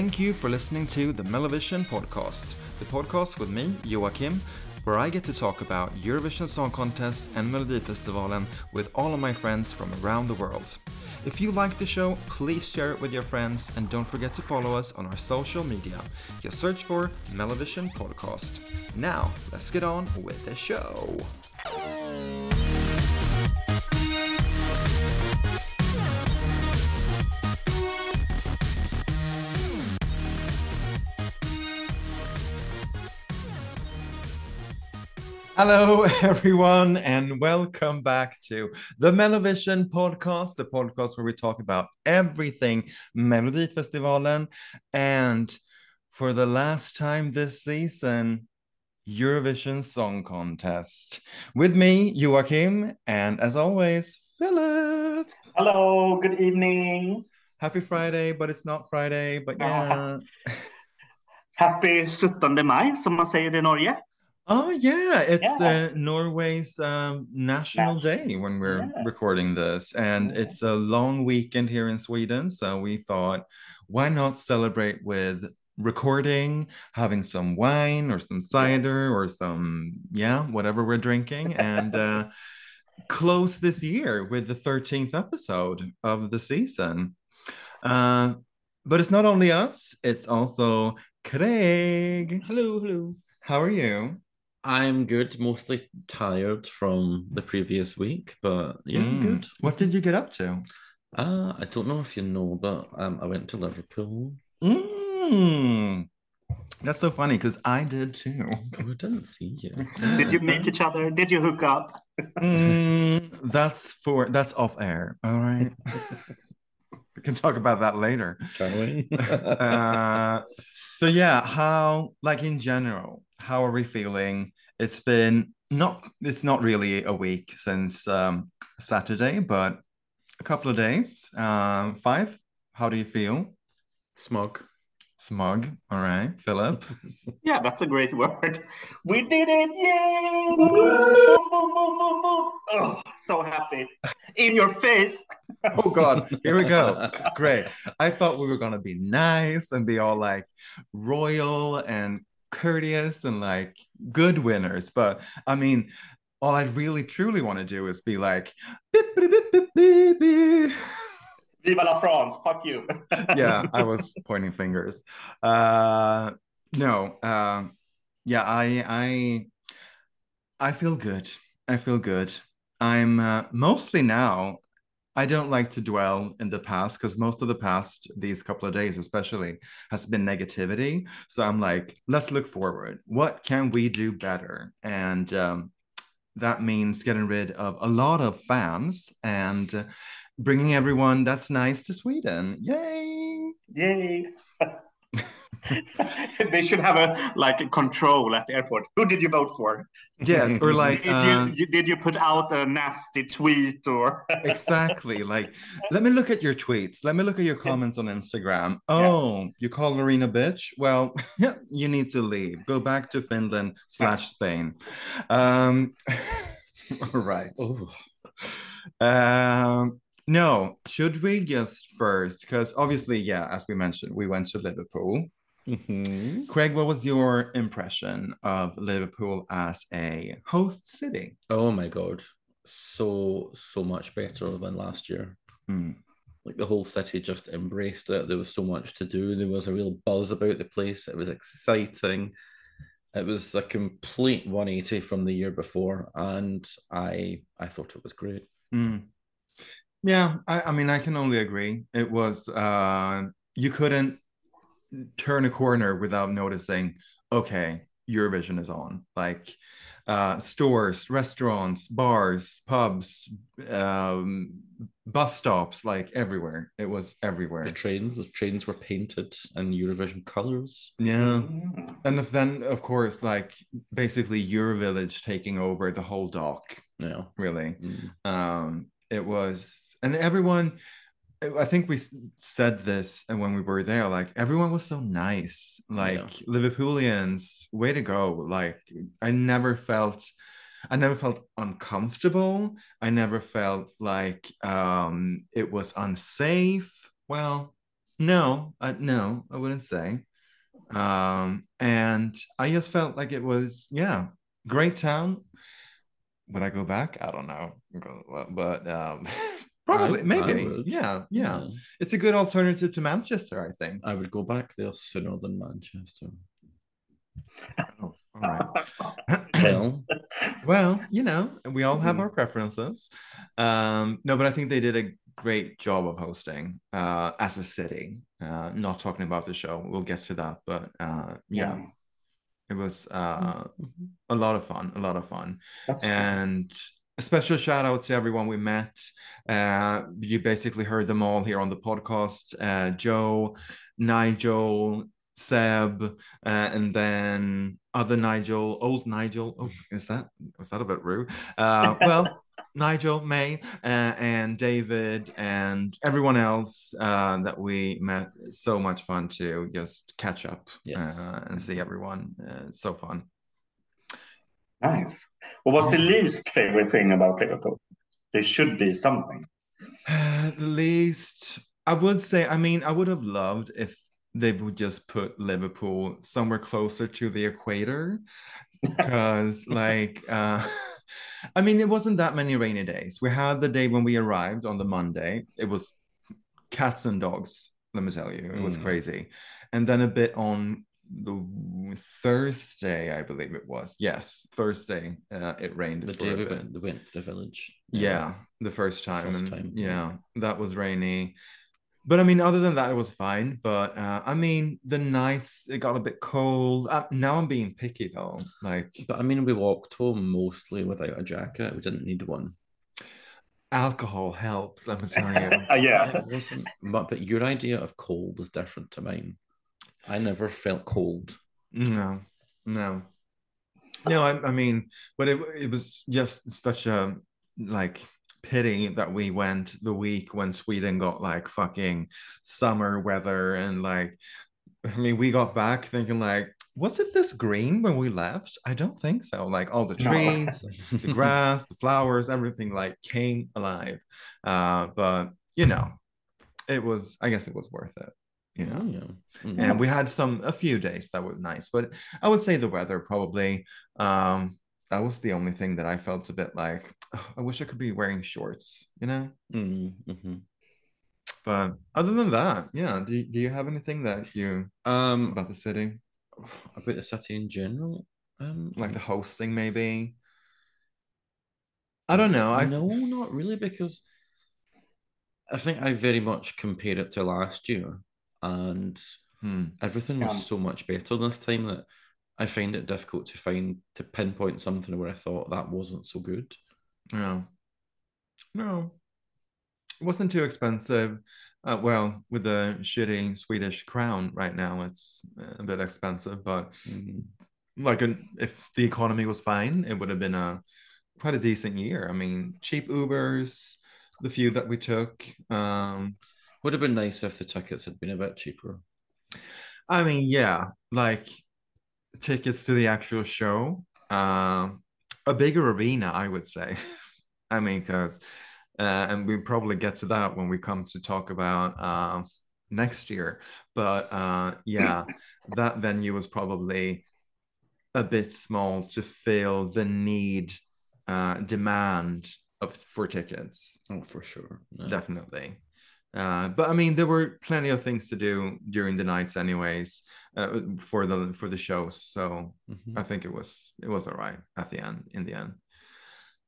Thank you for listening to the Mellovision podcast, the podcast with me, Joachim, where I get to talk about Eurovision Song Contest and Melodifestivalen with all of my friends from around the world. If you like the show, please share it with your friends and don't forget to follow us on our social media. Just search for Mellovision Podcast. Now, let's get on with the show. Hello, everyone, and welcome back to the Mellovision podcast, the podcast where we talk about everything Melodifestivalen. And for the last time this season, Eurovision Song Contest. With me, Joachim, and as always, Philip. Hello, good evening. Happy Friday, but it's not Friday, but yeah. Happy 17 maj, som man säger i Norge. Oh yeah, it's Yeah. uh, Norway's um, national Nas- day when we're Yeah. recording this, and Yeah. it's a long weekend here in Sweden. So we thought, why not celebrate with recording, having some wine or some cider or some yeah, whatever we're drinking, and uh, close this year with the thirteenth episode of the season. Uh, but it's not only us; it's also Craig. Hello, hello. How are you? I'm good, mostly tired from the previous week, but yeah, Mm. good. What did you get up to? Uh, I don't know if you know, but um, I went to Liverpool. Mm. That's so funny because I did too. Oh, I didn't see you. Did you meet each other? Did you hook up? Mm, that's for that's off air. All right. we can talk about that later. Shall we? Uh, so yeah, how like in general, how are we feeling? It's been not it's not really a week since um Saturday, but a couple of days. Um, five. How do you feel? Smug. Smug. All right, Philip. Yeah, that's a great word. We did it! Yay! Boom, boom, boom, boom, boom. Oh, so happy. In your face. Oh God, here we go. Great. I thought we were gonna be nice and be all like royal and courteous and like good winners, but I mean, all I really truly want to do is be like, beep, beep, beep, beep, beep. Viva la France. Fuck you. yeah, I was pointing fingers. Uh, no, uh, yeah, I, I, I feel good. I feel good. I'm uh, mostly now. I don't like to dwell in the past because most of the past, these couple of days especially, has been negativity. So I'm like, let's look forward. What can we do better? And um, that means getting rid of a lot of fans and bringing everyone that's nice to Sweden. Yay! Yay. they should have a like a control at the airport. Who did you vote for? Yeah, or like did, uh, you, you, did you put out a nasty tweet or? Exactly like let me look at your tweets. Let me look at your comments on instagram. Oh you call Lorena bitch? Well you need to leave. Go back to finland slash spain. Um all right. Oh, um no should we just first? Because obviously yeah as we mentioned we went to liverpool mhm. craig what was your impression of liverpool as a host city oh my God. So, so much better than last year. Hmm. Like the whole city just embraced it. There was so much to do. There was a real buzz about the place. It was exciting. It was a complete 180 from the year before, and I I thought it was great. Mm. Yeah, I, I mean, I can only agree. It was, uh, you couldn't turn a corner without noticing, okay, Eurovision is on. Like, uh, stores, restaurants, bars, pubs, um, bus stops, like everywhere. It was everywhere. The trains, the trains were painted in Eurovision colors. Yeah. Mm. And if then, of course, like basically Eurovillage taking over the whole dock, Yeah. really. Mm. um it was and everyone i think we said this and when we were there like everyone was so nice like liverpoolians way to go like i never felt i never felt uncomfortable i never felt like um it was unsafe well No, uh, no, I wouldn't say. Um, and I just felt like it was, yeah, great town. Would I go back? I don't know, but um, probably, I- maybe, I would. yeah, yeah. It's a good alternative to Manchester, I think. I would go back there sooner than Manchester. Oh, all right. Well, Well, you know, we all have Mhm. our preferences. Um, no, but I think they did a great job of hosting uh, as a city. Uh, not talking about the show, we'll get to that, but uh, yeah, it was uh, mhm. a lot of fun, a lot of fun, That's cool. And a special shout out to everyone we met. Uh, you basically heard them all here on the podcast: uh, Joe, Nigel, Seb, uh, and then other Nigel, old Nigel. Oh, is that was that a bit rude? Uh, well, Nigel, May, uh, and David, and everyone else uh, that we met. So much fun to just catch up Yes. uh, and see everyone. Uh, so fun. Nice. What was the least favorite thing about Liverpool? There should be something. At least I would say, I mean, I would have loved if they would just put Liverpool somewhere closer to the equator. Because, like, uh, I mean, it wasn't that many rainy days. We had the day when we arrived on the Monday, it was cats and dogs, let me tell you. It was Mm. crazy. And then a bit on the Thursday, I believe it was. Yes, Thursday, uh, it rained the for day a we bit. went, we went to the village. Yeah, the first time. First time, yeah, yeah. that was rainy. But I mean, other than that, it was fine. But uh, I mean, the nights it got a bit cold. Uh, now I'm being picky though. Like But I mean, we walked home mostly without a jacket. We didn't need one. alcohol helps, let me tell you. Uh, yeah. It wasn't, but, but your idea of cold is different to mine. I never felt cold. No, no, no. I, I mean, but it it was just such a like pity that we went the week when Sweden got like fucking summer weather and like I mean we got back thinking like was it this green when we left? I don't think so. Like all the No. trees, the grass, the flowers, everything like came alive. Uh, but you know, it was I guess it was worth it. You know Oh, yeah. Mm. and we had some a few days that were nice but i would say the weather probably um that was the only thing that i felt a bit like "Oh, i wish i could be wearing shorts you know Mm, mhm. but other than that yeah do, do you have anything that you Um, about the city about the city in general. Um, like the hosting maybe i don't know i no, not really, because I think I very much compare it to last year, and Hmm. everything was Yeah. so much better this time that I find it difficult to find to pinpoint something where I thought that wasn't so good. no no it wasn't too expensive uh, well with the shitty swedish crown right now it's a bit expensive but Mm. like an, if the economy was fine, it would have been a quite a decent year. I mean, cheap Ubers, the few that we took. Um, Would have been nice if the tickets had been a bit cheaper. I mean, yeah, like tickets to the actual show, um, a bigger arena, I would say. I mean, because uh, and we probably get to that when we come to talk about um, next year. But uh, yeah, that venue was probably a bit small to fill the need, uh, demand of for tickets. Oh, for sure. Yeah. Definitely. Uh, but I mean, there were plenty of things to do during the nights, anyways, uh, for the for the shows. So Mhm. I think it was it was all right at the end. In the end,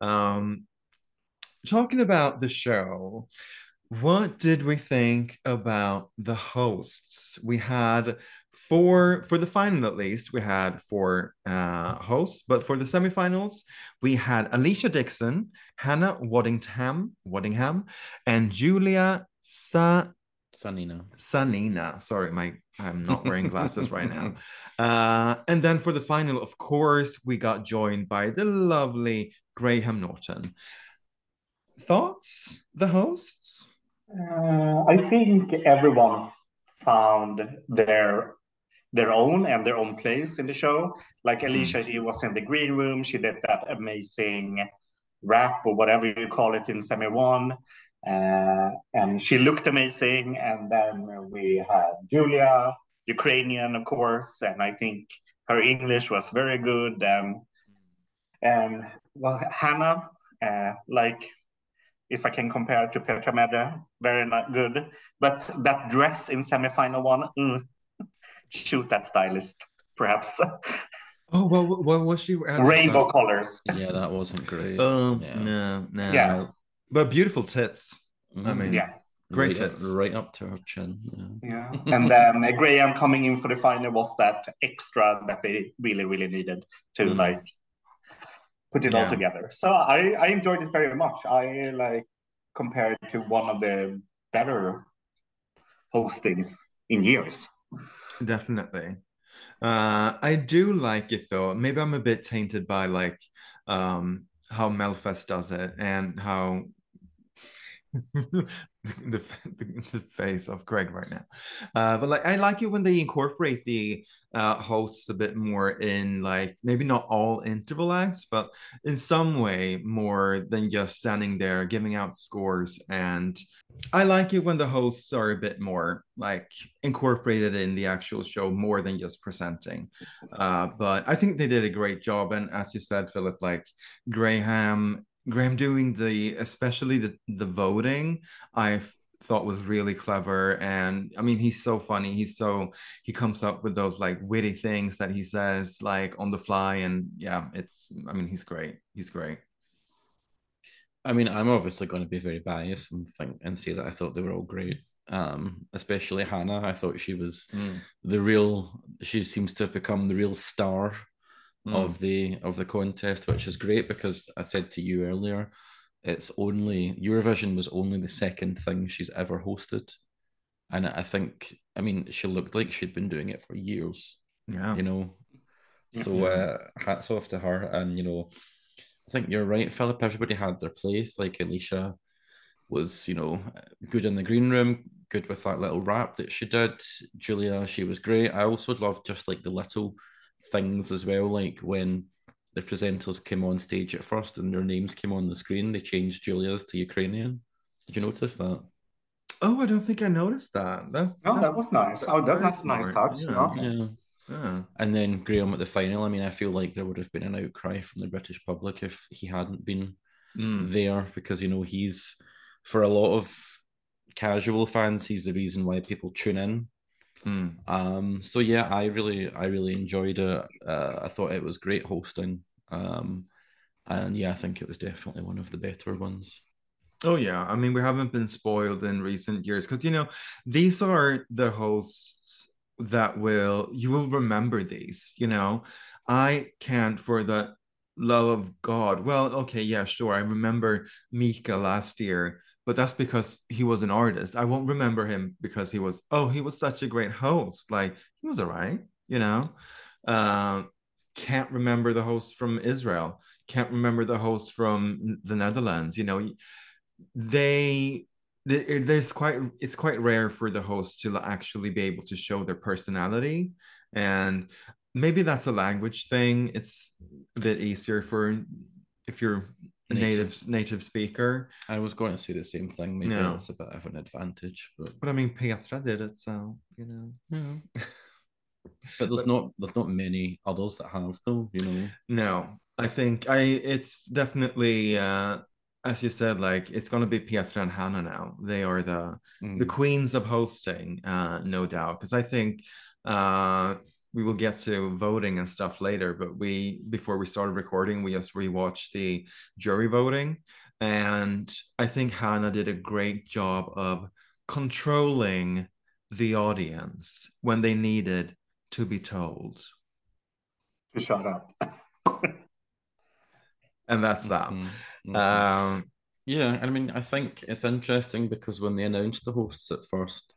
um, talking about the show, what did we think about the hosts? We had four for the final, at least. We had four uh, hosts, but for the semifinals, we had Alesha Dixon, Hannah Waddingham, Waddingham, and Julia Sa Sanina. Sanina. Sorry, my I'm not wearing glasses right now. Uh, and then for the final, of course, we got joined by the lovely Graham Norton. Thoughts, the hosts? Uh, I think everyone found their their own and their own place in the show. Like Alesha, she was in the green room. She did that amazing rap or whatever you call it in semi one. Uh, and she looked amazing. And then we had Julia, Ukrainian, of course, and I think her English was very good. And and well, Hannah, uh, like if I can compare to Petra Mede, very not good. But that dress in semifinal one, mm, shoot that stylist, perhaps. Oh well, what was she? Rainbow colors. Yeah, that wasn't great. Oh yeah. no, no. Yeah. But beautiful tits. I Mhm. mean, Yeah. great right, up, tits. right up to her chin. Yeah. Yeah. and then uh, Graham coming in for the final was that extra that they really, really needed to Mm. like put it all together. So I, I enjoyed it very much. I like compared to one of the better hostings in years. Definitely. Uh, I do like it though. Maybe I'm a bit tainted by like um how Melfest does it and how the, the the face of Greg right now. Uh, but like I like it when they incorporate the uh hosts a bit more in like maybe not all interval acts, but in some way more than just standing there giving out scores and I like it when the hosts are a bit more like incorporated in the actual show more than just presenting. Uh, but I think they did a great job. And as you said, Philip, like Graham, Graham doing the especially the the voting, I thought was really clever. And I mean, he's so funny. He's so he comes up with those like witty things that he says like on the fly. And yeah, it's I mean, he's great. He's great. I mean, I'm obviously going to be very biased and think and say that I thought they were all great. Um, especially Hannah. I thought she was Mm. the real. She seems to have become the real star Mm. of the of the contest, which is great because I said to you earlier, it's only Eurovision was only the second thing she's ever hosted, and I think I mean she looked like she'd been doing it for years, yeah. you know. So uh, hats off to her, and you know, I think you're right, Philip. Everybody had their place. Like Alesha was, you know, good in the green room, good with that little rap that she did. Julia, she was great. I also loved just like the little things as well, like when the presenters came on stage at first and their names came on the screen, they changed Julia's to Ukrainian. Did you notice that? Oh, I don't think I noticed that. That's No, that's that was nice. Oh, that, that's a nice smart. touch. Yeah. Okay. Yeah. Yeah. And then Graham at the final. I mean, I feel like there would have been an outcry from the British public if he hadn't been Mm. there because you know he's for a lot of casual fans he's the reason why people tune in Mm. um so yeah i really i really enjoyed it uh, i thought it was great hosting um and yeah i think it was definitely one of the better ones Oh yeah, I mean we haven't been spoiled in recent years because you know these are the hosts that will you will remember these. You know, I can't for the love of God. Well, okay, yeah, sure. I remember Mika last year, but that's because he was an artist. I won't remember him because he was oh he was such a great host. Like he was alright. You know, uh, can't remember the host from Israel. Can't remember the host from the Netherlands. You know they there's quite it's quite rare for the host to actually be able to show their personality and maybe that's a language thing it's a bit easier for if you're native Native. speaker i was going to say the same thing maybe No. it's a bit of an advantage but but i mean Petra did it so you know but there's But- not there's not many others that have though you know no i think i it's definitely uh as you said like it's going to be Petra and Hannah now they are the the Mm. queens of hosting, uh, no doubt. Because I think uh, we will get to voting and stuff later, but we before we started recording, we just rewatched the jury voting, and I think Hannah did a great job of controlling the audience when they needed to be told, To shut up. and that's that. Mhm. Mhm. Um, Yeah, I mean, I think it's interesting because when they announced the hosts at first,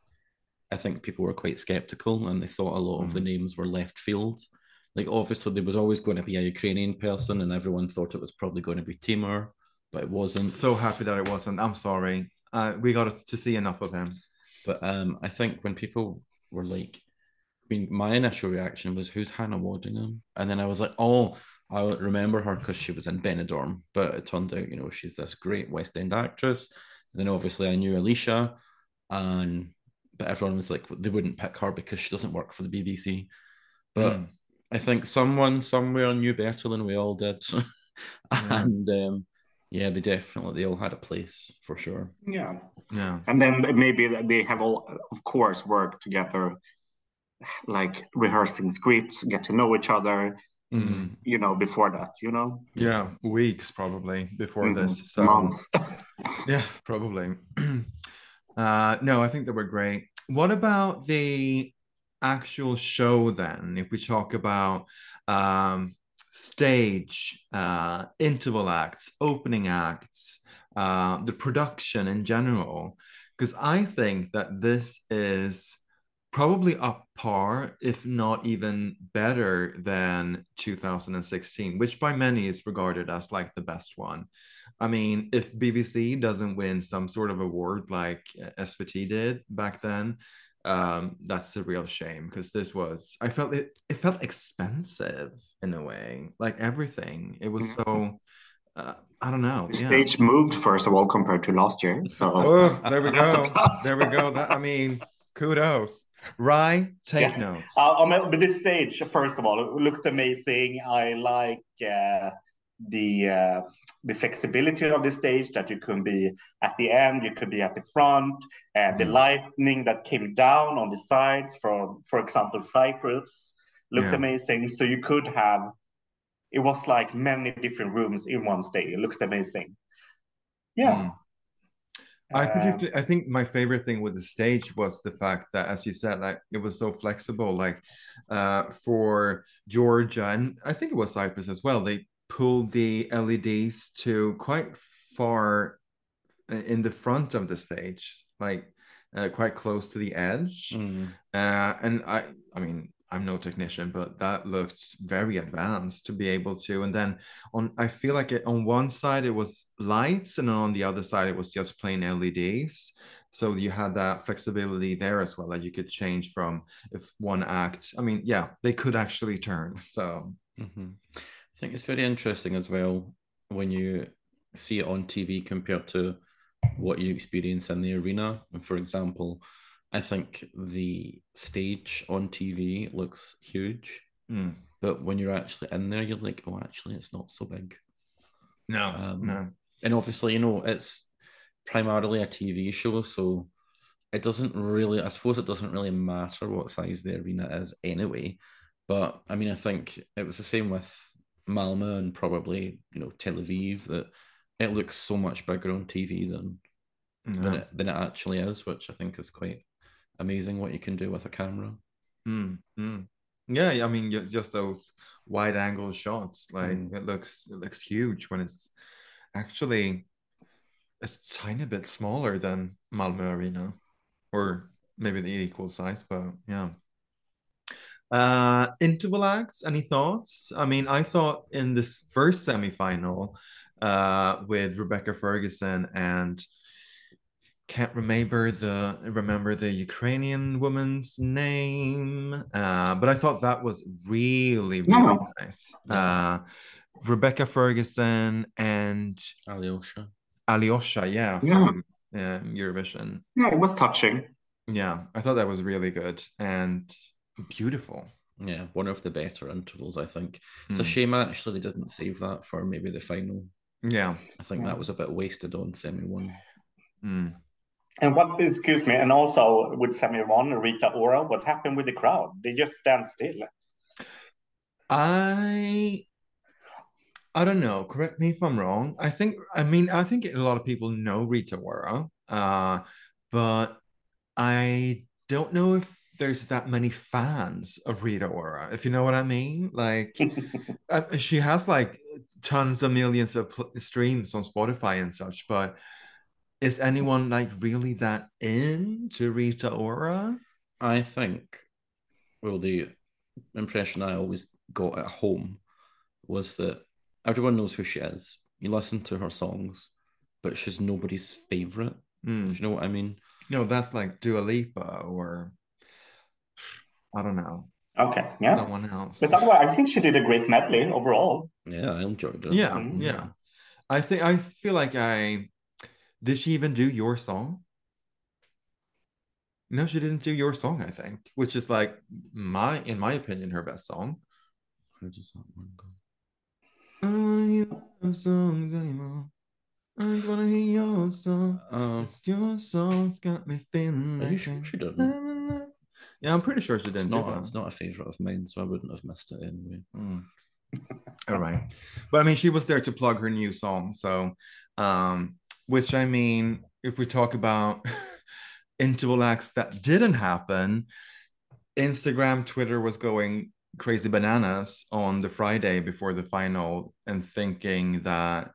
I think people were quite skeptical and they thought a lot of the names were left field. Like, obviously, there was always going to be a Ukrainian person, and everyone thought it was probably going to be Timur, but it wasn't. so happy that it wasn't. I'm sorry. Uh, we got to see enough of him. But um, I think when people were like, I mean, my initial reaction was, "Who's Hannah Waddingham?" And then I was like, "Oh, I remember her because she was in Benidorm." But it turned out, you know, she's this great West End actress. And then obviously I knew Alesha, and but everyone was like they wouldn't pick her because she doesn't work for the BBC. But mm. I think someone somewhere knew better than we all did, and um, yeah, they definitely they all had a place for sure. Yeah, yeah, and then maybe they have all, of course, worked together, like rehearsing scripts, get to know each other. Mm-hmm. You know, before that, you know. Yeah, weeks probably before mm-hmm. this. So. Months. yeah, probably. uh, no, I think they were great. What about the actual show then? If we talk about um, stage, uh, interval acts, opening acts, uh, the production in general, because I think that this is probably up par, if not even better than 2016, which by many is regarded as like the best one. I mean, if BBC doesn't win some sort of award like SVT did back then, um, that's a real shame because this was I felt it it felt expensive in a way, like everything. It was mm-hmm. so uh, I don't know. The yeah. stage moved first of all compared to last year. So oh, there we go. there we go. That I mean, kudos. RAI, take yeah. notes. Uh, um, but this stage, first of all, it looked amazing. I like uh, the uh, the flexibility of the stage that you could be at the end, you could be at the front, and mm. the lightning that came down on the sides from, for example, Cyprus looked yeah. amazing. So you could have, it was like many different rooms in one stage. It looked amazing. Yeah. Mm. I particularly, I think my favorite thing with the stage was the fact that, as you said, like it was so flexible. Like, uh, for Georgia and I think it was Cyprus as well. They pull the LEDs to quite far in the front of the stage, like uh, quite close to the edge. Mm. Uh, and I, I mean, I'm no technician, but that looked very advanced to be able to. And then on, I feel like it, on one side it was lights, and on the other side it was just plain LEDs. So you had that flexibility there as well, that you could change from if one act. I mean, yeah, they could actually turn. So. Mm-hmm. I think it's very interesting as well when you see it on TV compared to what you experience in the arena. And for example, I think the stage on TV looks huge, mm. but when you're actually in there, you're like, oh, actually, it's not so big. No, um, no. And obviously, you know, it's primarily a TV show, so it doesn't really, I suppose it doesn't really matter what size the arena is anyway. But I mean, I think it was the same with Malmo and probably you know Tel Aviv that it looks so much bigger on TV than yeah. than, it, than it actually is, which I think is quite amazing what you can do with a camera. Mm, mm. Yeah, I mean, just those wide angle shots, like mm. it looks it looks huge when it's actually a tiny bit smaller than Malmo Arena, or maybe the equal size, but yeah. Uh, interval acts, any thoughts? I mean, I thought in this first semifinal uh, with Rebecca Ferguson and can't remember the remember the Ukrainian woman's name, uh, but I thought that was really really no. nice. Uh, Rebecca Ferguson and Alyosha. Alyosha, yeah, yeah. from um, Eurovision. Yeah, it was touching. Yeah, I thought that was really good and beautiful. Yeah, one of the better intervals, I think. It's mm. a hmm. shame actually they didn't save that for maybe the final. Yeah. I think yeah. that was a bit wasted on semi one. Mm. And what excuse me, and also with semi one, Rita Ora, what happened with the crowd? They just stand still. I I don't know. Correct me if I'm wrong. I think I mean I think a lot of people know Rita Ora, uh, but I don't know if there's that many fans of Rita Ora, if you know what I mean. Like, uh, she has like tons of millions of pl- streams on Spotify and such, but is anyone like really that into Rita Ora? I think, well, the impression I always got at home was that everyone knows who she is. You listen to her songs, but she's nobody's favorite. Mm. If you know what I mean. No, that's like Dua Lipa or I don't know. Okay, yeah. No one else. But I think she did a great medley overall. Yeah, I enjoyed it. Yeah, mm-hmm. yeah. I think I feel like I did she even do your song? No, she didn't do your song, I think, which is like my, in my opinion, her best song. How does that one go? I don't wanna hear your songs anymore. I just wanna hear your song. Um, your song's got me feeling. Are you sure she didn't? Yeah, I'm pretty sure she didn't. do not. It's not a favorite of mine, so I wouldn't have missed it anyway. Mm. All right. But I mean, she was there to plug her new song. So, um, which I mean, if we talk about interval acts that didn't happen, Instagram, Twitter was going crazy bananas on the Friday before the final and thinking that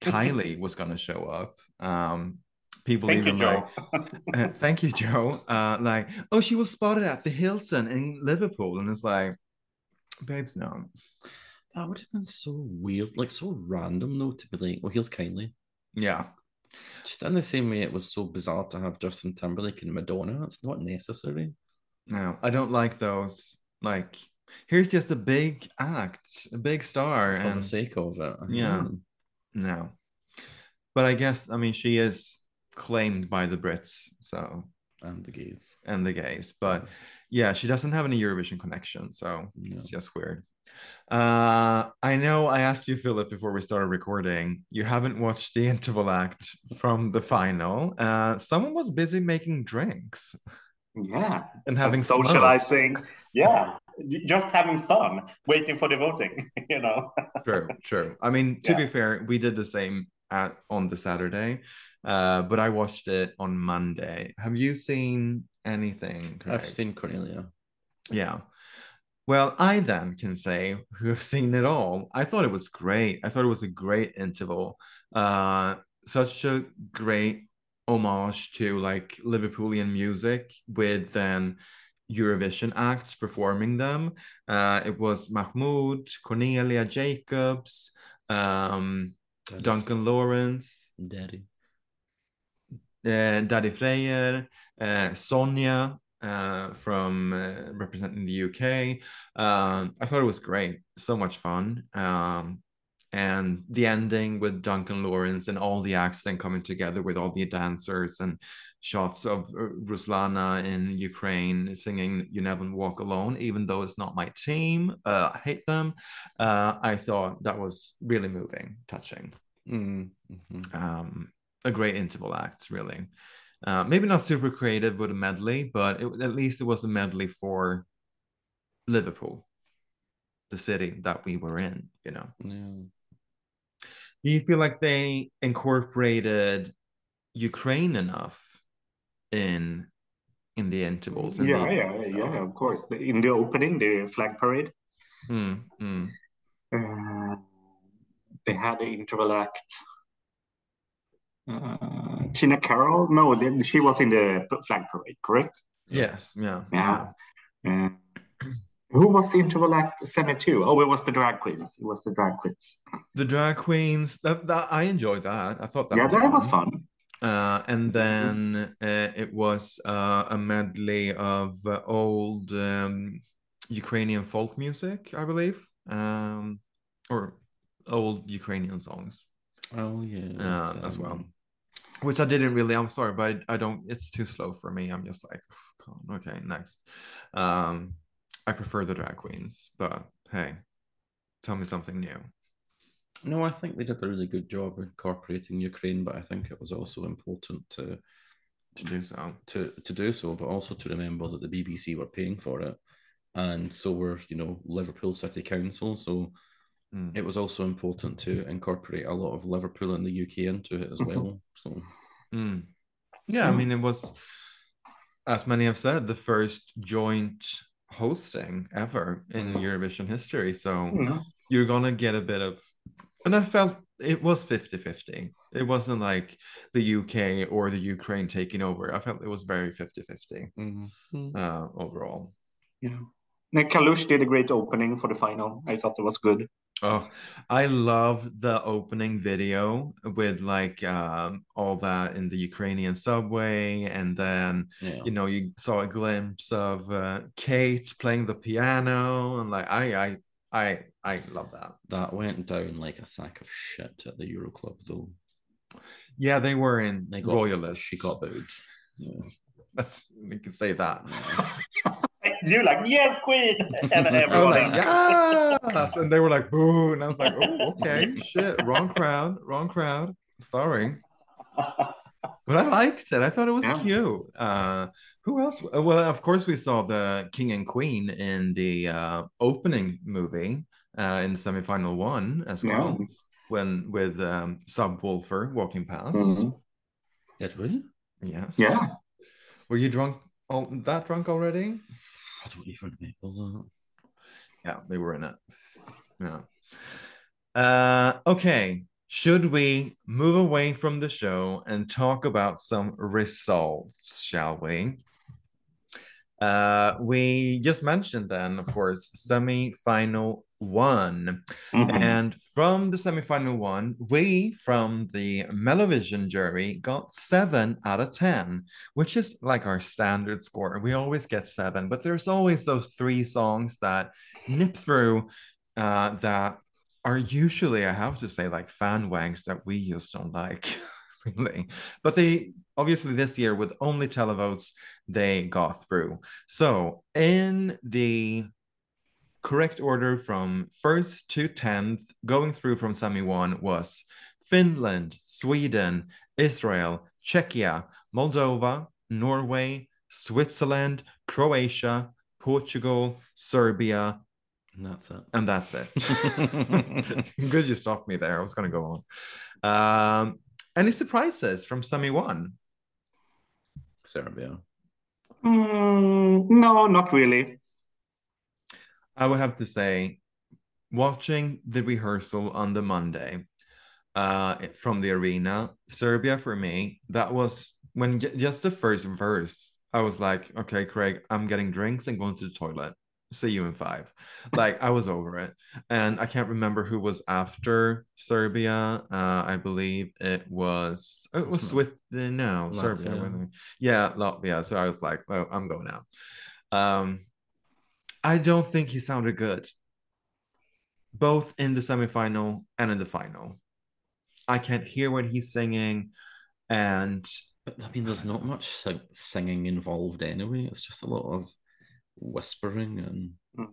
Kylie was going to show up. Um, people Thank even Joe. like, uh, thank you, Joe. Uh, like, oh, she was spotted at the Hilton in Liverpool, and it's like, babes, no. That would have been so weird, like so random though, to be like, well, here's Kylie. Yeah, Just in the same way, it was so bizarre to have Justin Timberlake and Madonna. It's not necessary. no, I don't like those. Like, here's just a big act, a big star, for the and sake of it. Yeah. Mm. No. But I guess I mean she is claimed by the Brits, so And the gays. and the gays, but yeah, she doesn't have any Eurovision connection, so No. it's just weird. Uh, I know I asked you, Philip, before we started recording. You haven't watched the interval act from the final. Uh, someone was busy making drinks Yeah. and having And smokes. socializing. Yeah. Just having fun, waiting for the voting, you know. True, true. I mean, to Yeah. be fair, we did the same at on the Saturday, uh, but I watched it on Monday. Have you seen anything? I've seen Cornelia. Yeah. Well, I then can say who have seen it all. I thought it was great. I thought it was a great interval. Uh, such a great homage to like Liverpoolian music with then Eurovision acts performing them. Uh, it was Mahmood, Cornelia Jacobs, um, Duncan Lawrence, Daddy. uh, Daði Freyr, uh, Sonia uh, from uh, representing the UK. Um, I thought it was great, so much fun. Um, and the ending with Duncan Lawrence and all the acts then coming together with all the dancers and shots of uh, Ruslana in Ukraine singing "You Never Walk Alone," even though it's not my team. Uh, I hate them. Uh, I thought that was really moving, touching Mm, mhm. um, a great interval act, really. Uh, maybe not super creative with a medley, but it, at least it was a medley for Liverpool, the city that we were in. You know, Yeah. Do you feel like they incorporated Ukraine enough in in the intervals? in Yeah, the- yeah, yeah, of course. In the opening, the flag parade, Mm, mm. uh, they had the interval act. Uh, Tina Karol? No, she was in the flag parade, correct? Yes, yeah, Yeah. Uh, who was the interval act semi two? Oh, it was the drag queens. It was the drag queens. The drag queens. That that I enjoyed that. I thought that yeah, was that fun. was fun. Uh, and then uh, it was uh, a medley of uh, old um, Ukrainian folk music, I believe, um, or old Ukrainian songs, Oh yeah. uh, with, as well. um, Which I didn't really. I'm sorry, but I, I don't. It's too slow for me. I'm just like, "Oh, God, okay, next. Um, I prefer the drag queens, but hey, tell me something new. No, I think they did a really good job incorporating Ukraine, but I think it was also important to To do so. to to do so, but also to remember that the BBC were paying for it, and so were you know Liverpool City Council. So Mm. it was also important to incorporate a lot of Liverpool and the UK into it as well. So Mm. Yeah, I mean, it was, as many have said, the first joint hosting ever in Eurovision history. So Yeah. you're going to get a bit of, and I felt it was 50 50. It wasn't like the UK or the Ukraine taking over. I felt it was very 50 50 uh, overall. Yeah. Nick Kalush did a great opening for the final. I thought it was good. Oh, I love the opening video with like um, all that in the Ukrainian subway, and then yeah, you know you saw a glimpse of uh, Kate playing the piano, and like I I I I love that. that went down like a sack of shit at the Euro Club though. Yeah, they were in They got royalists. She got booed. Yeah. That's we can say that. You like yes, queen, and I was everyone. like, yes, and they were like, boo, and I was like, oh, okay, shit, wrong crowd, wrong crowd. Sorry, but I liked it. I thought it was Yeah. cute. Uh, who else? Uh, Well, of course, we saw the king and queen in the uh, opening movie uh, in semifinal one as well, Yeah. when with um, Subwoolfer walking past. Mhm. Did we? Yes. Yeah. Were you drunk? All that drunk already? I don't. Yeah, they were in it. Yeah. Uh, okay. Should we move away from the show and talk about some results, shall we? Uh, we just mentioned then, of course, semi-final one. Mhm. And from the semi-final one, we from the Mellovision jury got seven out of 10, which is like our standard score. We always get seven, but there's always those three songs that nip through uh, that are usually, I have to say, like fan wanks that we just don't like, really. But they obviously this year with only televotes, they got through. So in the correct order from first to 10th, going through from semi one was Finland, Sweden, Israel, Czechia, Moldova, Norway, Switzerland, Croatia, Portugal, Serbia, And that's it. and that's it. Good you stopped me there. I was going to go on. Um, any surprises from semi one? Serbia. Mm, no, not really. I would have to say, watching the rehearsal on the Monday uh, from the arena, Serbia for me, that was when just the first verse, I was like, okay, Craig, I'm getting drinks and going to the toilet. See you in five. Like I was over it. And I can't remember who was after Serbia. Uh, I believe it was, oh, it was Wasn't Swiss, no, Serbia. Latvia. wasn't? Yeah, Latvia. So I was like, oh, I'm going out. Um, I don't think he sounded good, both in the semifinal and in the final. I can't hear what he's singing, and But I mean, there's not much like singing involved anyway. It's just a lot of whispering and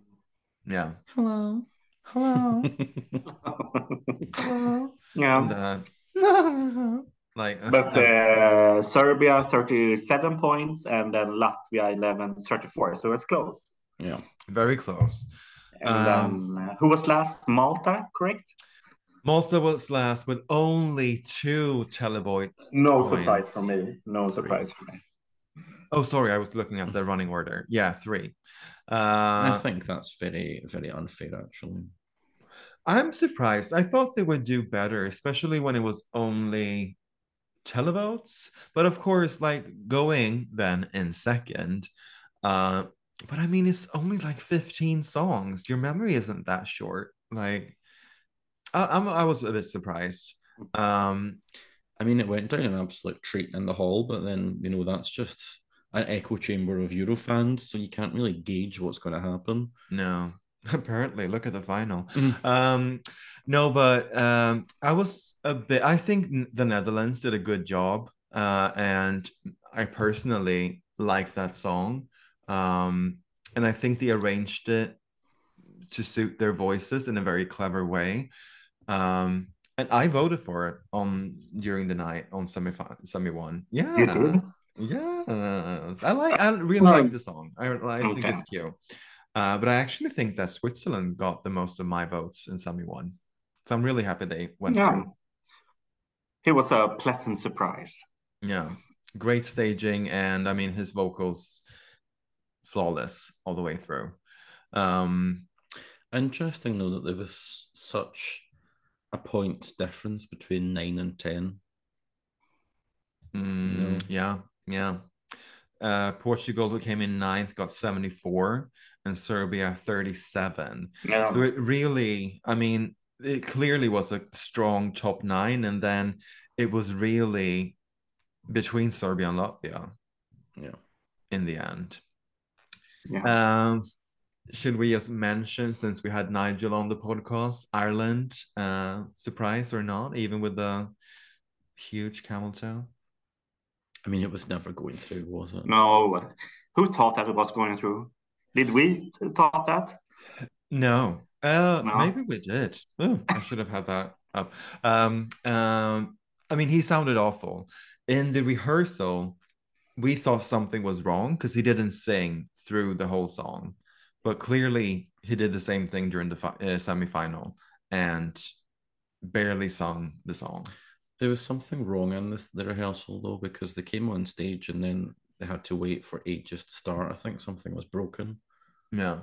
yeah, hello, hello, hello, Yeah. and, uh, like, But uh, Serbia 37 points and then Latvia 11, 34. So it's close. yeah. Very close. And Um, then uh, who was last? Malta, correct? Malta was last with only two televotes. No points. surprise for me. No surprise for me. Oh, sorry, I was looking at the running order. Yeah, three. Uh, I think that's very, very unfair, actually. I'm surprised. I thought they would do better, especially when it was only televotes. But of course, like going then in second. Uh, but I mean, it's only like 15 songs. Your memory isn't that short. Like, I, I'm, I was a bit surprised. Um, I mean, it went down an absolute treat in the hall, but then, you know, that's just an echo chamber of Euro fans, so you can't really gauge what's going to happen. no, apparently, look at the final. Mm. Um, no, but um, I was a bit. I think the Netherlands did a good job, uh, and I personally like that song. Um, and I think they arranged it to suit their voices in a very clever way. Um, and I voted for it on during the night on semi semi one. Yeah, You did? Yes, I like. I really Well, like the song. I, I think okay. it's cute. Uh, but I actually think that Switzerland got the most of my votes in semi one, so I'm really happy they went Yeah. through. It was a pleasant surprise. Yeah, great staging, and I mean his vocals flawless all the way through. Um, Interesting, though, that there was such a point difference between 9 and 10. mm, yeah, yeah. Uh, Portugal, who came in ninth, got 74, and Serbia 37. Yeah. So it really, I mean, it clearly was a strong top nine, and then it was really between Serbia and Latvia Yeah. in the end. Yeah. Um, should we just mention, since we had Nigel on the podcast, Ireland, uh, surprise or not, even with the huge camel toe. I mean, it was never going through, was it? No. Who thought that it was going through? Did we thought that? No. Uh, No. maybe we did. Oh, I should have had that up. Um, um, I mean, he sounded awful. In the rehearsal, we thought something was wrong because he didn't sing through the whole song, but clearly he did the same thing during the fi- uh, semifinal and barely sung the song. There was something wrong in this the rehearsal though, because they came on stage and then they had to wait for ages to start. I think something was broken. Yeah.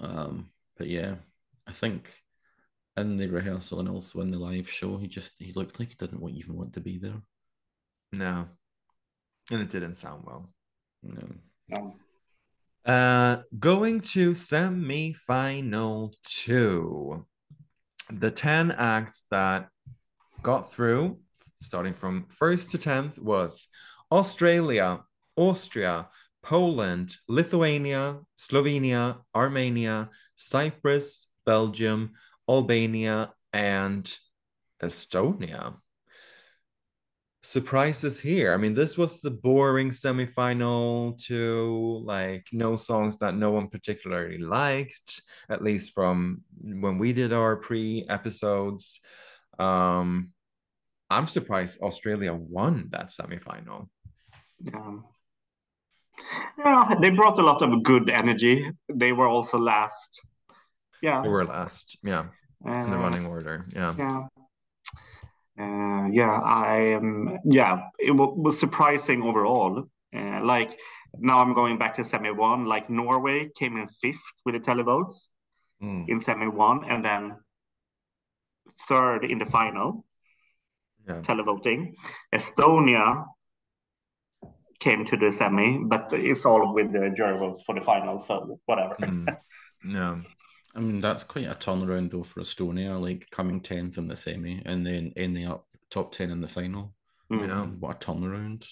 Um, but yeah, I think in the rehearsal and also in the live show, he just he looked like he didn't even want to be there. No. And it didn't sound well. No. No. Uh, going to semi-final two. The 10 acts that got through, starting from first to 10th, was Australia, Austria, Poland, Lithuania, Slovenia, Armenia, Cyprus, Belgium, Albania, and Estonia. Surprises here. I mean, this was the boring semifinal to like no songs that no one particularly liked, at least from when we did our pre episodes. Um, I'm surprised Australia won that semifinal. Yeah. Yeah, they brought a lot of good energy. They were also last. Yeah. They were last, yeah, in the uh, running order. Yeah. Yeah. Uh, yeah, I um, yeah, it wa- was surprising overall. Uh, like now I'm going back to semi one. Like Norway came in fifth with the televotes Mm, in semi one, and then third in the final yeah. televoting. Estonia came to the semi, but it's all with the jury votes for the final, so whatever. Mm, no. I mean, that's quite a turnaround though for Estonia, like coming tenth in the semi and then ending up top ten in the final. Yeah. What a turnaround!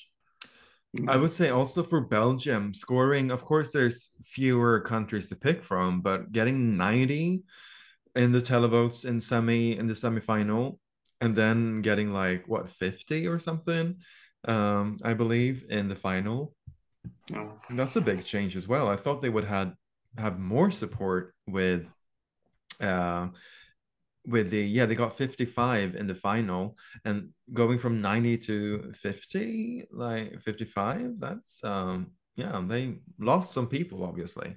I would say also for Belgium, scoring, of course, there's fewer countries to pick from, but getting 90 in the televotes in semi in the semifinal, and then getting like what 50 or something, um, I believe, in the final. Yeah. That's a big change as well. I thought they would had have more support with uh with the yeah, they got 55 in the final and going from 90 to 50, like 55, that's um yeah, they lost some people obviously.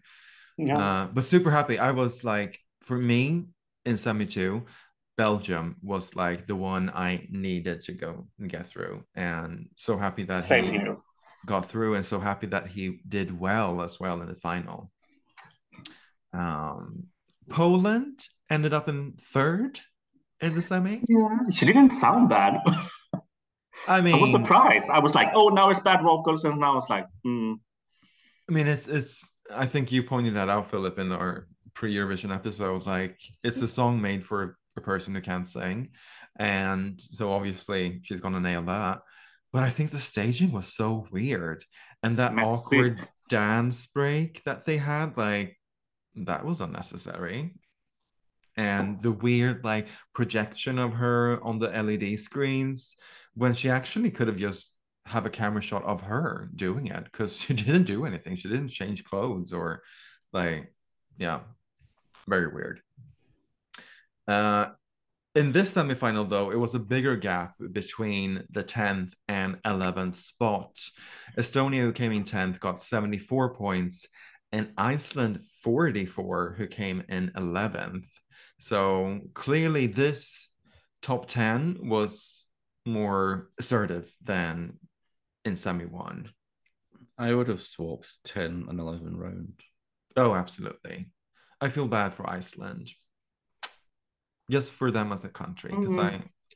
Yeah. Uh but super happy. I was like for me in semi 2, Belgium was like the one I needed to go and get through and so happy that Same he here. got through and so happy that he did well as well in the final. Um, Poland ended up in third in the semi. Yeah, she didn't sound bad. I mean, I was surprised. I was like, oh, now it's bad vocals, and now it's like, mm, I mean, it's it's. I think you pointed that out, Philip, in our pre-Eurovision episode. Like, it's a song made for a person who can't sing, and so obviously she's gonna nail that. But I think the staging was so weird, and that Messy. awkward dance break that they had, like, that was unnecessary. And the weird like projection of her on the LED screens when she actually could have just have a camera shot of her doing it because she didn't do anything. She didn't change clothes or like, yeah, very weird. Uh, in this semifinal, though, it was a bigger gap between the 10th and 11th spot. Estonia, who came in 10th, got 74 points, and Iceland 44, who came in 11th. So clearly, this top 10 was more assertive than in semi one. I would have swapped ten and eleven round. Oh, absolutely. I feel bad for Iceland. Just for them as a country, because Mhm.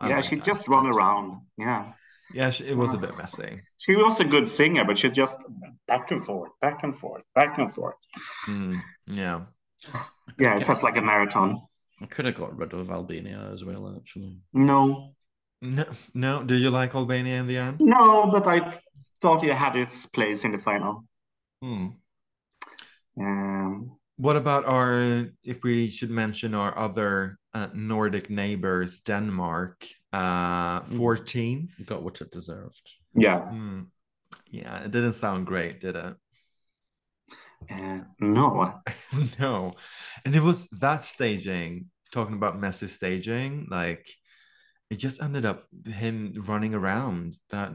I, I yeah, like she just run around. Yeah, Yeah, she- it was a bit messy. she was a good singer, but she just back and forth, back and forth, back and forth. Mm, yeah. Yeah, it felt like a marathon. I could have got rid of Albania as well, actually. No, No, no. Do you like Albania in the end? no, but I thought it had its place in the final. Hmm. Um, What about our, if we should mention our other uh, Nordic neighbors, Denmark? Uh, Mm. 14. Got what it deserved. Yeah. Hmm. Yeah, it didn't sound great, did it? Uh, no. no. And it was that staging, talking about messy staging, like it just ended up him running around that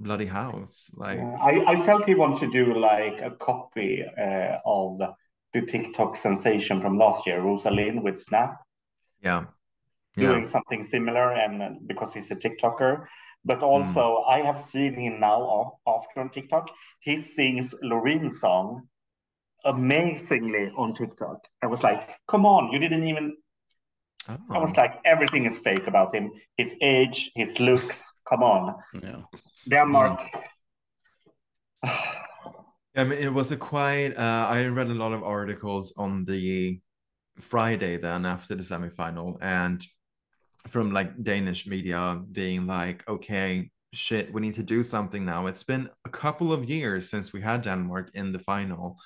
bloody house. Like, Uh, I, I felt he wanted to do like a copy uh, of the TikTok sensation from last year, Rosa Linn with Snap, yeah. Doing Yeah. something similar, and uh, because he's a TikToker. But also, I have seen him now off- after on TikTok. He sings Loreen's song amazingly on TikTok. I was like, come on, you didn't even. I was Oh. like, everything is fake about him. His age, his looks. Come on, Yeah. Denmark. I mean, it was a quite. Uh, I read a lot of articles on the Friday then after the semifinal, and from like Danish media being like, "Okay, shit, we need to do something now." It's been a couple of years since we had Denmark in the final,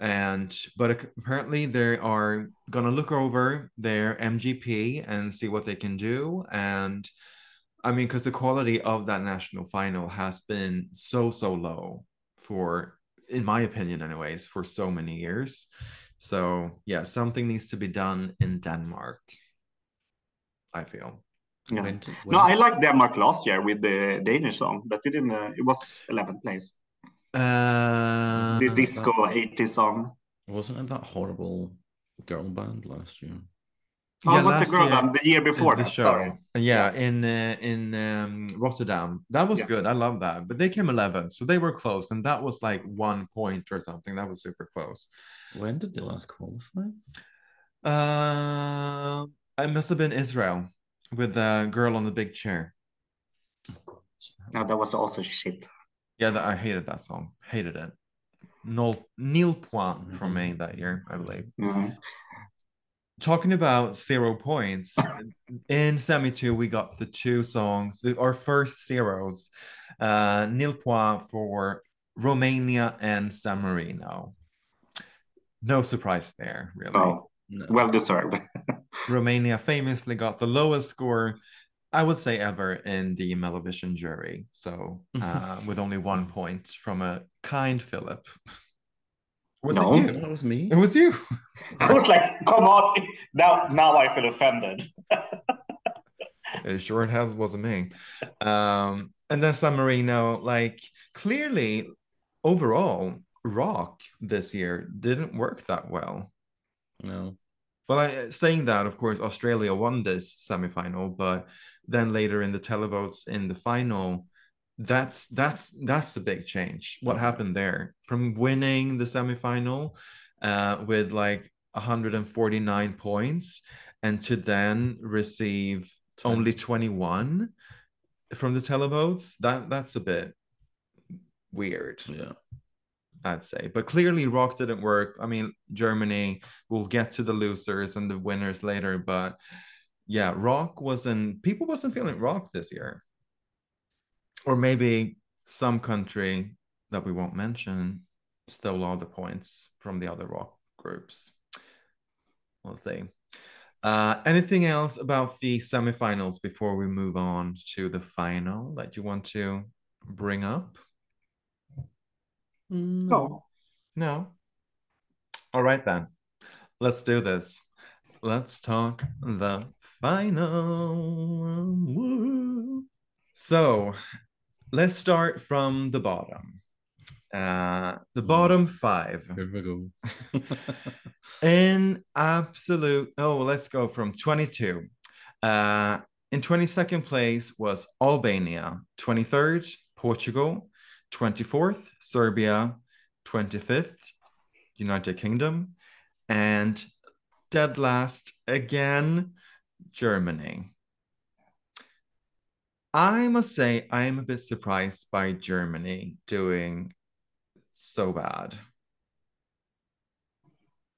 and but apparently they are gonna look over their MGP and see what they can do, and I mean, because the quality of that national final has been so so low for in my opinion anyways for so many years so yeah something needs to be done in denmark i feel Yeah. When did- No, I liked Denmark last year with the Danish song, but it didn't. Uh, it was 11th place. uh The disco 80s song. Wasn't it that horrible girl band last year? Oh, yeah, what's the girl year, band? The year before the that. show Sorry. yeah in uh, in um, rotterdam that was Yeah. good i love that but they came 11th so they were close and that was like one point or something that was super close When did they last qualify? uh it must have been israel with the girl on the big chair No, that was also shit. Yeah, that I hated that song. Hated it. Neil Neil Point from me that year, I believe. Mhm. Talking about zero points in semi two, we got the two songs, our first zeros. Uh, Neil Point for Romania and San Marino. No surprise there, really. Oh, No. well deserved. Romania famously got the lowest score, I would say, ever in the Mellovision jury. So, uh, with only one point from a kind Philip. Was No. it you? it was me. It was you. I was like, come on. Now, now I feel offended. It sure it has wasn't me. Um, and then San Marino, like clearly, overall, rock this year didn't work that well. No. Well, I, saying that, of course, Australia won this semifinal, but then later in the televotes in the final, that's that's that's a big change. What happened there from winning the semifinal uh, with like 149 points and to then receive only 21 from the televotes? That that's a bit weird. Yeah. I'd say. But clearly, Rock didn't work. I mean, Germany, we'll get to the losers and the winners later. But yeah, Rock wasn't, people wasn't feeling Rock this year. Or maybe some country that we won't mention stole all the points from the other Rock groups. We'll see. Uh, anything else about the semifinals before we move on to the final that you want to bring up? No. No. All right then. Let's do this. Let's talk the final. Woo. So let's start from the bottom. Uh, the bottom five. Here we go. In absolute, oh, let's go from 22. Uh, in 22nd place was Albania, 23rd, Portugal, 24th, Serbia, 25th, United Kingdom, and dead last again, Germany. I must say, I am a bit surprised by Germany doing so bad.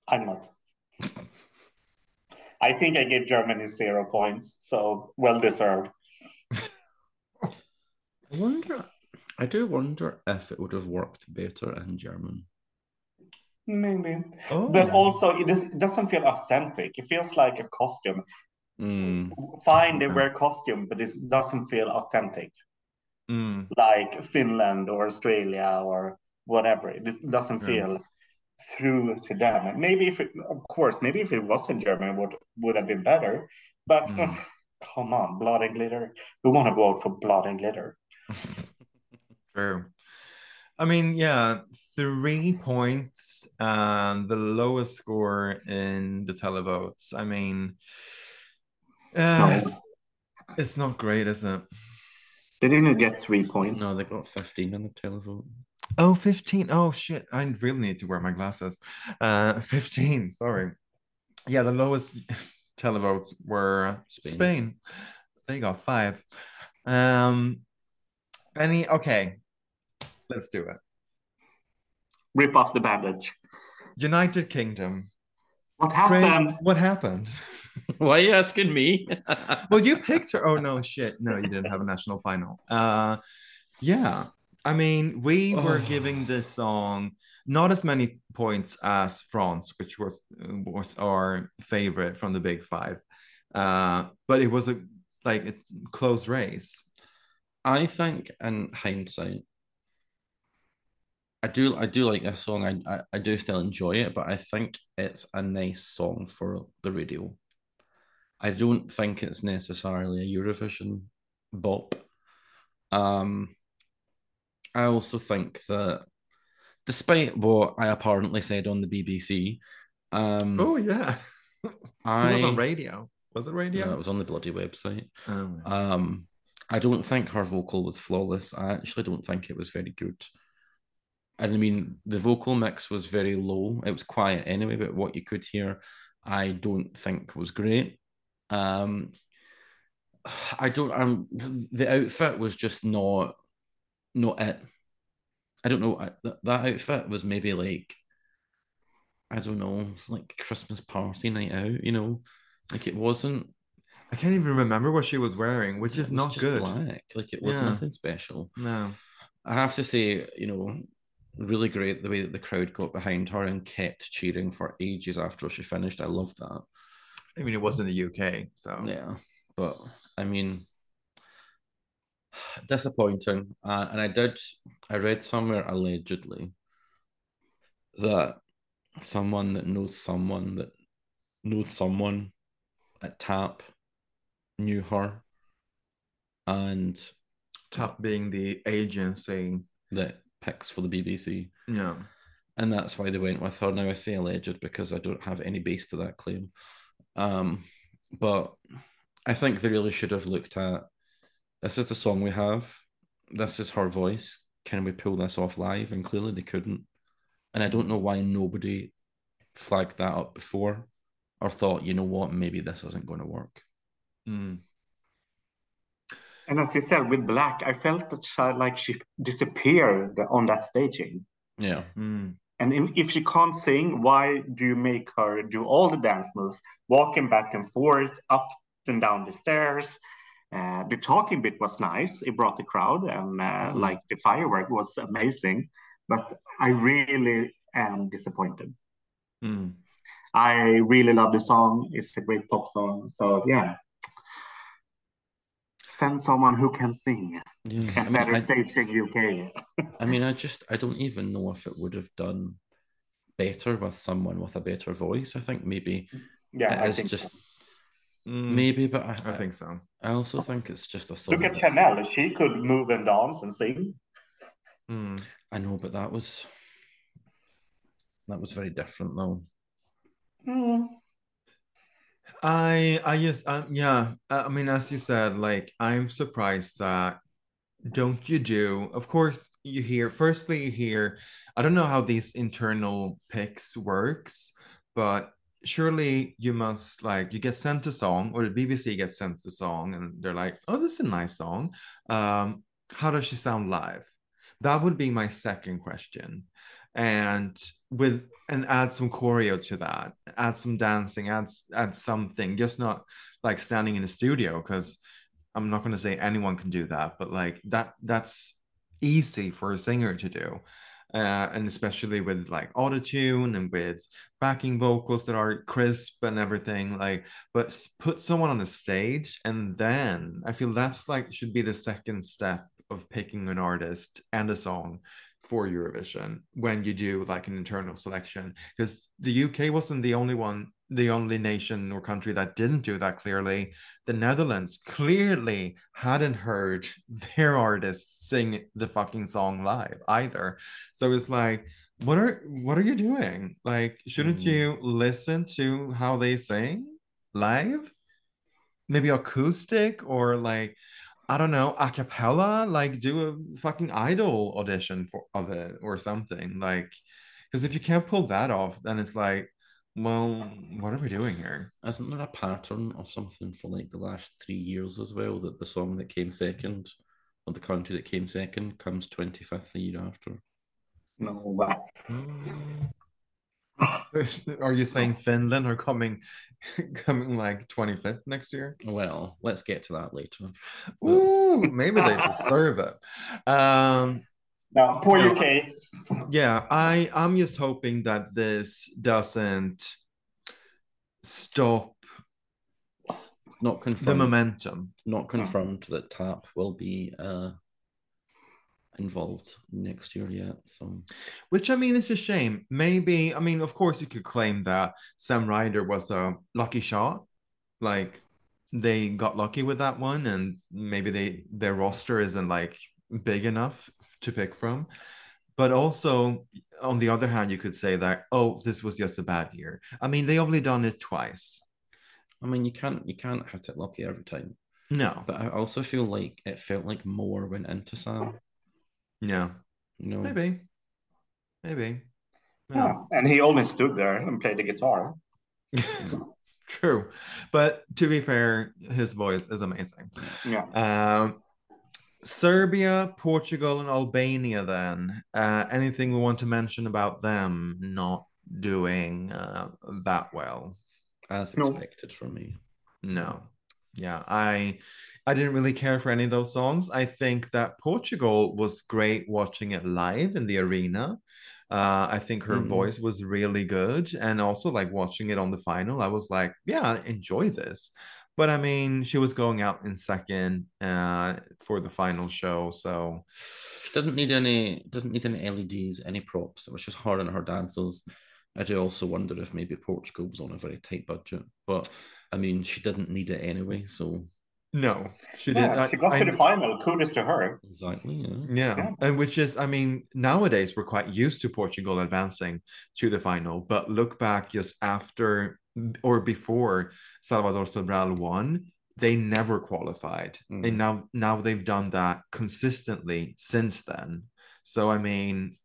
I'm not. I think I gave Germany zero points, so well deserved. I wonder. I do wonder if it would have worked better in German. Maybe. Oh, But also, it is- doesn't feel authentic. It feels like a costume. Mm. Fine, they wear costume, but it doesn't feel authentic. Mm. Like Finland or Australia or whatever. It doesn't Yeah. feel through to them. Maybe if it, of course, maybe if it was in German, would would have been better. But Mm. ugh, come on, blood and glitter. We want to vote for blood and glitter. True. I mean, yeah, three points and the lowest score in the televotes. I mean, uh, No. it's, it's not great, is it? They didn't get three points. No, they got 15 on the televote. Oh, 15. Oh, shit. I really need to wear my glasses. Uh, 15. Sorry. Yeah, the lowest televotes were Spain. Spain. They got five. Um, any, okay. Let's do it. Rip off the bandage. United Kingdom. What Craig, happened? what happened? Why are you asking me? Well, you picked her. Oh no, shit. No, you didn't have a national final. Uh yeah. I mean, we were Oh. giving this song not as many points as France, which was was our favorite from the big five. Uh, but it was a like a close race. I think in hindsight, I do I do like this song. I, I I do still enjoy it, but I think it's a nice song for the radio. I don't think it's necessarily a Eurovision bop. Um, I also think that, despite what I apparently said on the BBC, um, Oh yeah. It I was on radio. Was it radio? no, it was on the bloody website. Oh. Um, I don't think her vocal was flawless. I actually don't think it was very good. And I mean, the vocal mix was very low. It was quiet anyway, but what you could hear, I don't think was great. Um, I don't. Um, the outfit was just not, not it. I don't know. I, that, that outfit was maybe like, I don't know, like Christmas party night out. You know, like it wasn't I can't even remember what she was wearing, which is was not just good. Black, like it was Yeah. nothing special. No. I have to say, you know, really great the way that the crowd got behind her and kept cheering for ages after she finished. I loved that. I mean, it was in the UK, so Yeah, but I mean, disappointing. Uh, and I did, I read somewhere allegedly that someone that knows someone that knows someone at TAP knew her and TAP being the agency. that picks for the BBC. Yeah. and that's why they went with her. Now I say alleged because I don't have any base to that claim. Um, but I think they really should have looked at this is the song we have. This is her voice. Can we pull this off live? And clearly they couldn't. And I don't know why nobody flagged that up before or thought, you know what, maybe this isn't going to work. Mm. And as you said, with Black, I felt that she, like she disappeared on that staging. Yeah. Mm. And in, if she can't sing, why do you make her do all the dance moves, walking back and forth, up and down the stairs? Uh, the talking bit was nice; it brought the crowd, and uh, Mhm. like the firework was amazing. But I really am disappointed. Mm. I really love the song; it's a great pop song. So yeah, send someone who can sing. Yeah. I And mean, better I, staging UK. I mean, I just I don't even know if it would have done better with someone with a better voice. I think maybe Yeah, I it is think just so. Mm. maybe, but I, I think so. I also think it's just a song. Look at Chanel; she could move and dance and sing. Mm. I know, but that was that was very different though. Hmm. I I just um yeah uh, I mean as you said like I'm surprised that don't you do? Of course you hear firstly you hear I don't know how these internal picks works but surely you must like you get sent a song or the BBC gets sent the song and they're like oh this is a nice song. Um how does she sound live? That would be my second question and with and add some choreo to that add some dancing add add something just not like standing in a studio because i'm not going to say anyone can do that but like that that's easy for a singer to do uh, and especially with like autotune and with backing vocals that are crisp and everything. Like, but put someone on a stage, and then I feel that's like should be the second step of picking an artist and a song for Eurovision when you do like an internal selection because the UK wasn't the only one the only nation or country that didn't do that clearly. The Netherlands clearly hadn't heard their artists sing the fucking song live either. So it's like what are what are you doing? Like shouldn't mm. you listen to how they sing live? Maybe acoustic or like I don't know, a cappella, like do a fucking idol audition for of it or something. Like, because if you can't pull that off, then it's like, well, what are we doing here? Isn't there a pattern of something for like the last three years as well that the song that came second or the country that came second comes 25th the year after? No, wow. Mm. Are you saying Finland are coming coming like 25th next year? Well, let's get to that later. Ooh, maybe they deserve it. Um no, poor UK. Yeah, I I'm just hoping that this doesn't stop not confirmed the momentum. Not confirmed that tap will be uh involved next year yet. So, which I mean, it's a shame. Maybe I mean, of course, you could claim that Sam Ryder was a lucky shot, like they got lucky with that one, and maybe they their roster isn't like big enough to pick from. But also, on the other hand, you could say that oh, this was just a bad year. I mean, they only done it twice. I mean, you can't you can't have it lucky every time. No, but I also feel like it felt like more went into Sam yeah. You know, maybe, maybe. Yeah. yeah. And he only stood there and played the guitar. True, but to be fair, his voice is amazing. Yeah. Um, Serbia, Portugal, and Albania. Then, uh, anything we want to mention about them not doing uh, that well? As expected no. from me. No. Yeah, I I didn't really care for any of those songs. I think that Portugal was great watching it live in the arena. Uh, I think her mm. voice was really good, and also like watching it on the final, I was like, yeah, enjoy this. But I mean, she was going out in second uh, for the final show, so she didn't need any doesn't need any LEDs, any props. It was just her and her dancers. I do also wonder if maybe Portugal was on a very tight budget, but I mean, she didn't need it anyway, so no, she yeah, did. She got I, to the final. Kudos to her. Exactly. Yeah. yeah. yeah. And which is, I mean, nowadays we're quite used to Portugal advancing to the final, but look back just after or before Salvador Sobral won, they never qualified. Mm. And now now they've done that consistently since then. So I mean,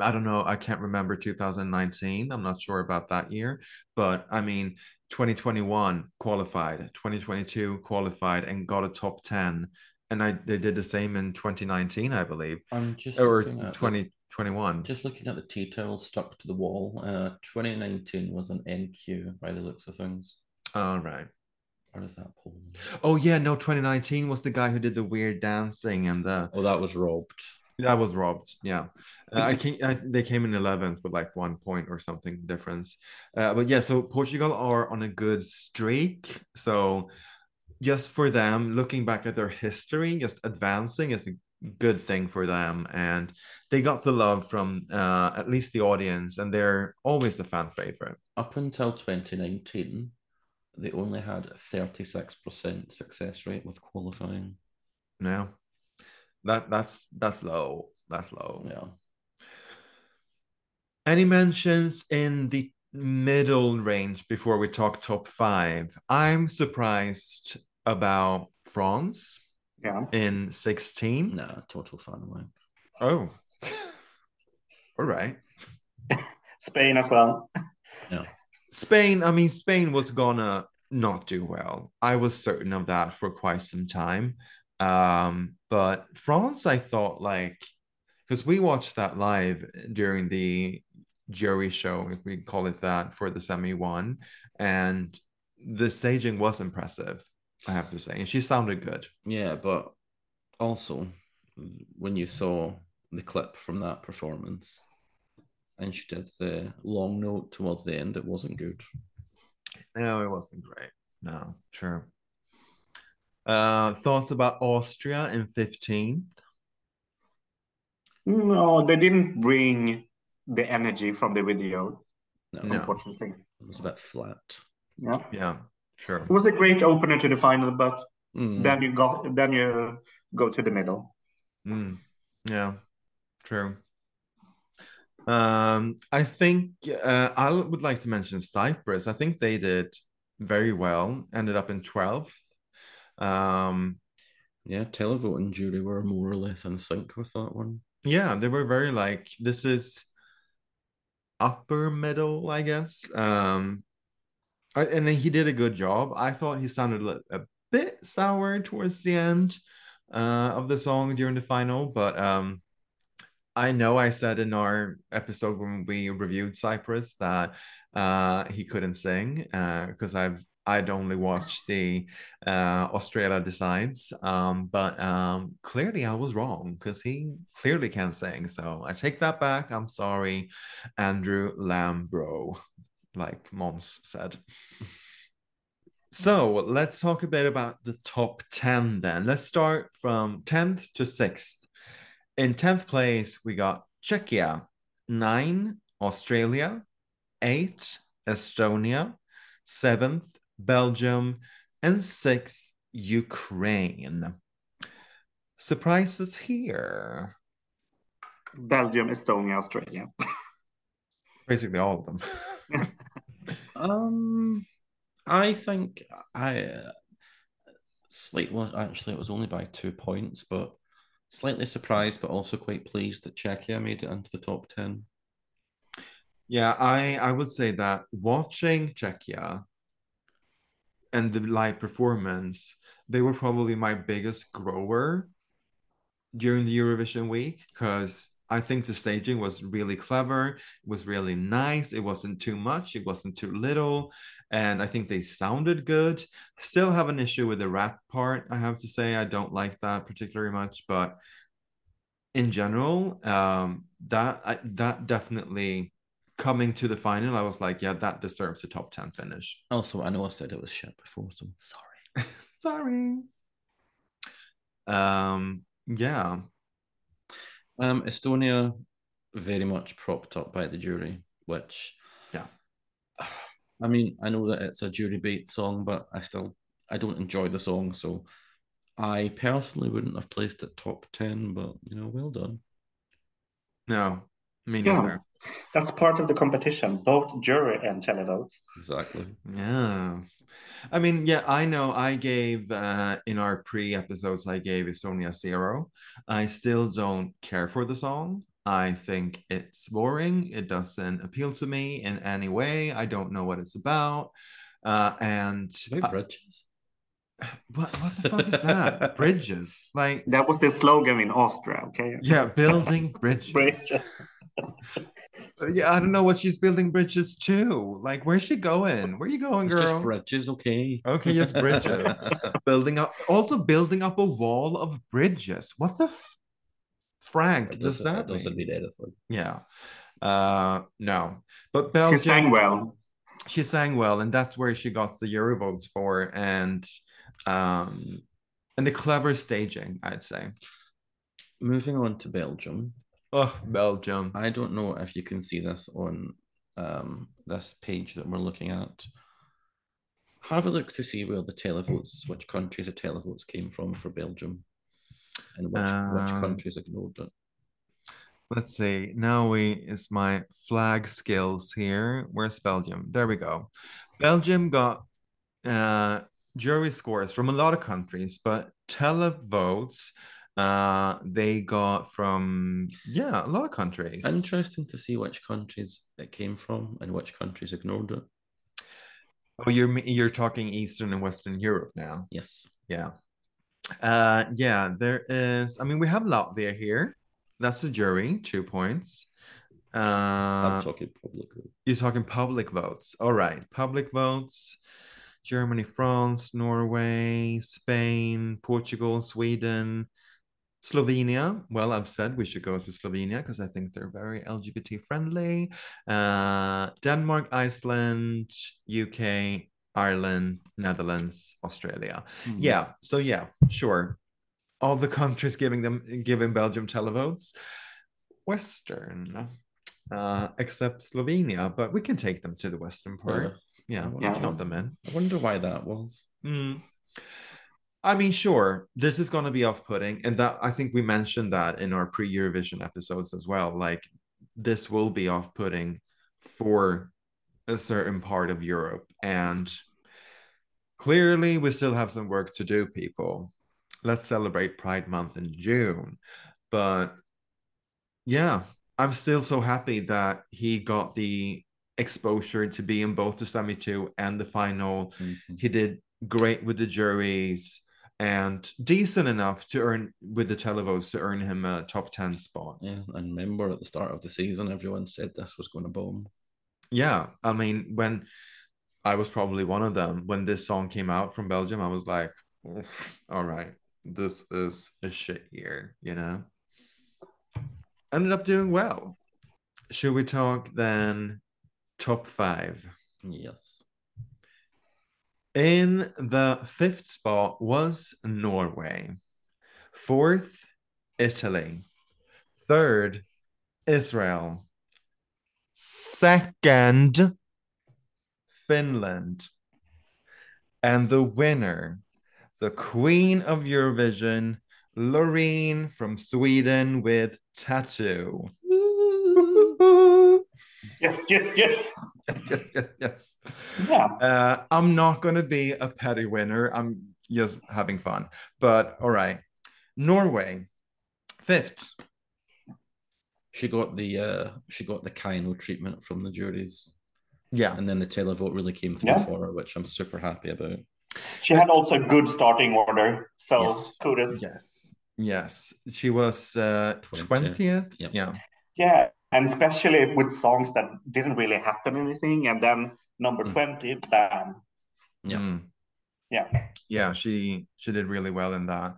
I don't know. I can't remember 2019. I'm not sure about that year, but I mean, 2021 qualified, 2022 qualified, and got a top 10. And I they did the same in 2019, I believe. I'm just or 2021. Just looking at the details stuck to the wall. Uh, 2019 was an NQ by the looks of things. All right. Where does that pull? Oh yeah, no. 2019 was the guy who did the weird dancing and the. Oh, that was robbed. That was robbed. Yeah, uh, I can I, they came in eleventh with like one point or something difference. Uh, but yeah, so Portugal are on a good streak. So just for them, looking back at their history, just advancing is a good thing for them, and they got the love from uh, at least the audience, and they're always a fan favorite. Up until 2019, they only had 36% success rate with qualifying. Yeah that that's that's low. That's low. Yeah. Any mentions in the middle range before we talk top five? I'm surprised about France. Yeah. In 16. No, total fun away. Oh. All right. Spain as well. Yeah. Spain, I mean, Spain was gonna not do well. I was certain of that for quite some time. Um, but France, I thought like because we watched that live during the jury show, if we call it that, for the semi one, and the staging was impressive. I have to say, and she sounded good. Yeah, but also when you saw the clip from that performance, and she did the long note towards the end. It wasn't good. No, it wasn't great. No, sure. Uh, thoughts about Austria in 15th? No, they didn't bring the energy from the video, No, No. unfortunately. it was a bit flat. Yeah. Yeah, sure. It was a great opener to the final, but Mm. then you got then you go to the middle. Mm, yeah, true. Um, I think uh, I would like to mention Cyprus. I think they did very well, ended up in 12th. Um, Yeah, televote and jury were more or less in sync with that one. yeah, they were very like, this is upper middle, I guess. Um, and then he did a good job. I thought he sounded a, a bit sour towards the end uh, of the song during the final, but um, I know I said in our episode when we reviewed Cyprus that uh, he couldn't sing uh, because I've I'd only watched the uh, Australia Decides, um, but um, clearly I was wrong because he clearly can't sing. So I take that back. I'm sorry, Andrew Lambrou, like Mons said. So let's talk a bit about the top 10 then. Let's start from 10th to 6th. In 10th place, we got Czechia, 9, Australia, 8, Estonia, 7th, Belgium, and six, Ukraine. Surprises here. Belgium, Estonia, Australia. Basically, all of them. Um, I think I uh, slight well actually it was only by two points, but slightly surprised, but also quite pleased that Czechia made it into the top ten. Yeah, I I would say that watching Czechia and the live performance, they were probably my biggest grower during the Eurovision week because I think the staging was really clever. It was really nice. It wasn't too much. It wasn't too little. And I think they sounded good. Still have an issue with the rap part, I have to say. I don't like that particularly much, but in general, um, that I, that definitely coming to the final, I was like, yeah, that deserves a top 10 finish. Also, I know I said it was shit before, so sorry. Sorry. Um, yeah. Um, Estonia very much propped up by the jury, which Yeah. I mean, I know that it's a jury bait song, but I still I don't enjoy the song, so I personally wouldn't have placed it top ten, but you know, well done. No, me Yeah. That's part of the competition, both jury and televotes. Exactly. Yes. I mean, yeah, I know I gave uh in our pre-episodes I gave Estonia zero. I still don't care for the song. I think it's boring. It doesn't appeal to me in any way. I don't know what it's about. Uh and It's about bridges. what what the fuck is that? Bridges. Like That was the slogan in Austria, okay? yeah, building bridges. Bridges. Yeah, I don't know what she's building bridges to. Like, where's she going? Where are you going, It's girl? just bridges, okay. Okay, just bridges. building up, also building up a wall of bridges. What the f- Frank It does doesn't, that it doesn't mean? mean anything. Yeah. Uh, no, but Belgium. She Belgium. sang well. She sang well, and that's where she got the Euro votes for, and um, and the clever staging, I'd say. Moving on to Belgium. Oh, Belgium. I don't know if you can see this on um, this page that we're looking at. Have a look to see where the televotes, which countries the televotes came from for Belgium, and which which Um, countries ignored it. Let's see. Now we is my flag skills here. Where's Belgium? There we go. Belgium got uh jury scores from a lot of countries, but televotes uh they got from yeah, a lot of countries. Interesting to see which countries it came from and which countries ignored it. Oh, you're you're talking Eastern and Western Europe now. Yes. Yeah. Uh yeah, there is I mean we have Latvia here. That's the jury, two points. Uh I'm talking publicly. You're talking public votes. All right. Public votes. Germany, France, Norway, Spain, Portugal, Sweden, Slovenia. Well, I've said we should go to Slovenia because I think they're very LGBT friendly. Uh, Denmark, Iceland, UK, Ireland, Netherlands, Australia. Mm. Yeah. So yeah, sure. All the countries giving them giving Belgium televotes. Western, uh, except Slovenia, but we can take them to the western part. Yeah, yeah, yeah. count them in. I wonder why that was. Mm. I mean, sure, this is going to be off-putting, and that I think we mentioned that in our pre-Eurovision episodes as well. Like, this will be off-putting for a certain part of Europe, and clearly, we still have some work to do, people. Let's celebrate Pride Month in June, but yeah, I'm still so happy that he got the exposure to be in both the semi two and the final. Mm-hmm. He did great with the juries and decent enough to earn with the televotes to earn him a top 10 spot. Yeah, and remember at the start of the season, everyone said this was going to bomb. Yeah, I mean, when I was probably one of them, when this song came out from Belgium, I was like, all right, this is a shit year, you know? Ended up doing well. Should we talk then top five? Yes. In the fifth spot was Norway. Fourth, Italy. Third, Israel. Second, Finland. And the winner, the queen of Eurovision, Loreen from Sweden with Tattoo. Yes, yes, yes. Yes, yes, yes. Yeah. Uh, I'm not going to be a petty winner. I'm just having fun. But all right. Norway, fifth. She got the uh she got the Keiino treatment from the juries. Yeah. And then the televote really came through yeah. for her, which I'm super happy about. She had also a good starting order. So yes. kudos. Yes. Yes. She was uh 20th. 20th. Yep. Yeah. Yeah and especially with songs that didn't really happen anything and then number mm. 20 bam. Yeah. Mm. yeah. Yeah she she did really well in that.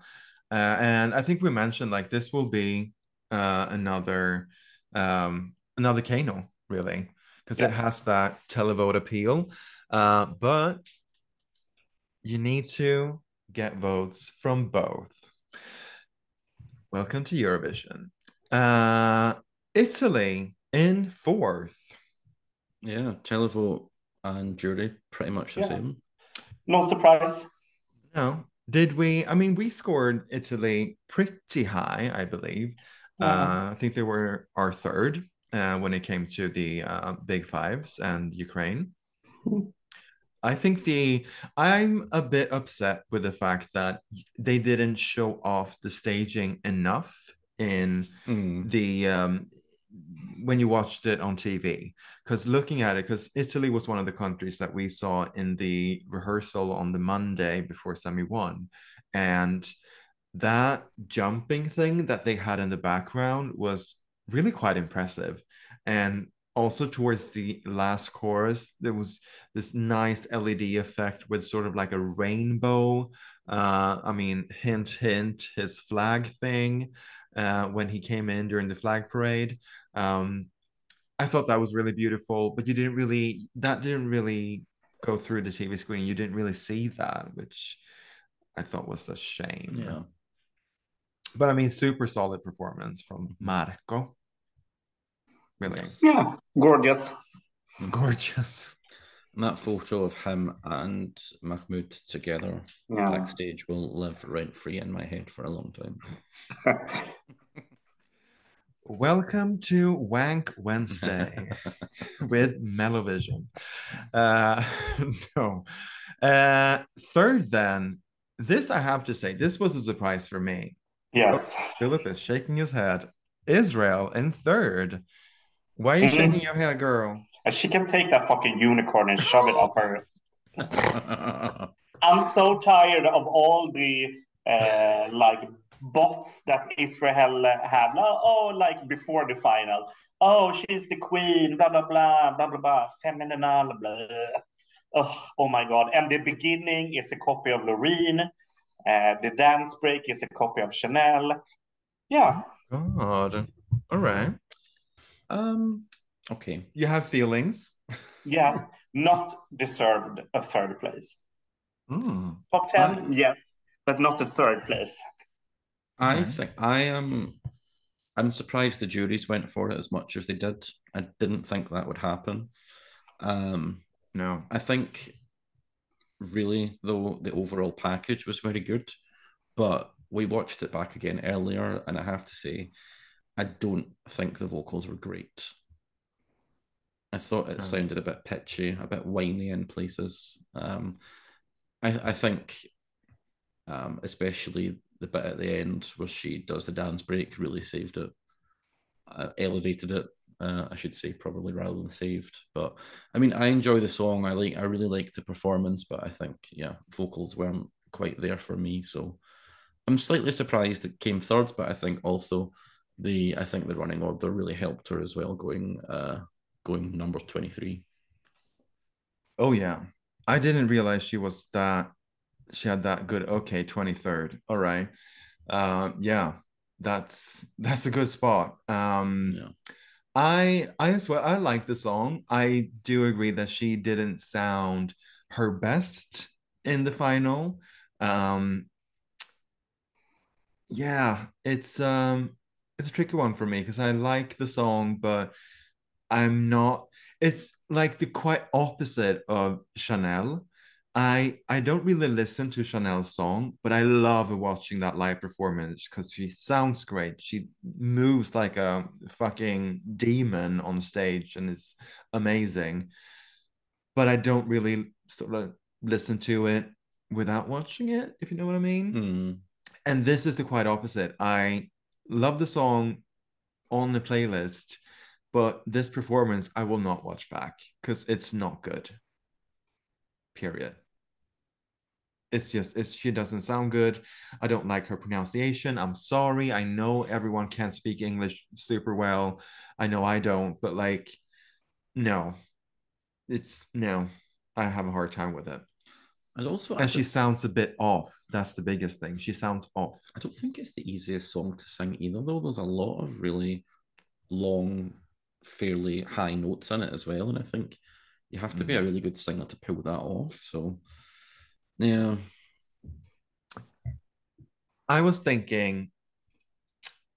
Uh, and i think we mentioned like this will be uh, another um another Keiino really because yeah. it has that televote appeal. Uh but you need to get votes from both. Welcome to eurovision. Uh Italy in fourth. Yeah, televote and jury pretty much the yeah. same. No surprise. No. Did we? I mean, we scored Italy pretty high, I believe. Yeah. Uh, I think they were our third uh, when it came to the uh, big fives and Ukraine. I think the I'm a bit upset with the fact that they didn't show off the staging enough in mm. the um, when you watched it on TV, because looking at it, because Italy was one of the countries that we saw in the rehearsal on the Monday before semi one, and that jumping thing that they had in the background was really quite impressive, and also towards the last chorus there was this nice led effect with sort of like a rainbow uh i mean hint hint his flag thing uh, when he came in during the flag parade. Um, I thought that was really beautiful, but you didn't really that didn't really go through the TV screen. You didn't really see that, which I thought was a shame. Yeah. But I mean, super solid performance from Marco. Really. Yeah, gorgeous. Gorgeous. And that photo of him and Mahmood together yeah. backstage will live rent free in my head for a long time. Welcome to Wank Wednesday with Mellovision. Uh, no. Uh, third, then, this I have to say, this was a surprise for me. Yes. Oh, Philip is shaking his head. Israel in third. Why are you mm-hmm. shaking your head, girl? She can take that fucking unicorn and shove it up her. I'm so tired of all the uh, like bots that Israel have. Oh, like before the final. Oh, she's the queen. Blah blah blah blah blah blah. Feminine. Blah, blah. Oh, oh my god! And the beginning is a copy of Loreen. Uh, the dance break is a copy of Chanel. Yeah. God. All right. Um. Okay. You have feelings. Yeah. Not deserved a third place. Mm. Top 10, yes, but not a third place. I think I am. I'm surprised the juries went for it as much as they did. I didn't think that would happen. Um, No. I think really though the overall package was very good, but we watched it back again earlier, and I have to say, I don't think the vocals were great. I thought it sounded a bit pitchy, a bit whiny in places. Um, I I think, um, especially the bit at the end where she does the dance break really saved it, uh, elevated it. Uh, I should say probably rather than saved. But I mean, I enjoy the song. I like. I really like the performance, but I think yeah, vocals weren't quite there for me. So I'm slightly surprised it came third, but I think also the I think the running order really helped her as well, going uh going number twenty three. Oh yeah. I didn't realize she was that she had that good okay 23rd. All right. Uh yeah. That's that's a good spot. Um Yeah. I I as well I like the song. I do agree that she didn't sound her best in the final. Um yeah, it's um it's a tricky one for me because I like the song, but I'm not. It's like the quite opposite of Chanel. I I don't really listen to Chanel's song, but I love watching that live performance because she sounds great. She moves like a fucking demon on stage and is amazing. But I don't really sort of listen to it without watching it, if you know what I mean. Hmm. And this is the quite opposite. I love the song on the playlist, but this performance I will not watch back because it's not good. Period. It's just it's she doesn't sound good. I don't like her pronunciation. I'm sorry. I know everyone can't speak English super well. I know I don't, but like no. It's no. I have a hard time with it. And also, And she sounds a bit off. That's the biggest thing. She sounds off. I don't think it's the easiest song to sing either, though. There's a lot of really long, fairly high notes in it as well, and I think you have to be a really good singer to pull that off. So, yeah, I was thinking,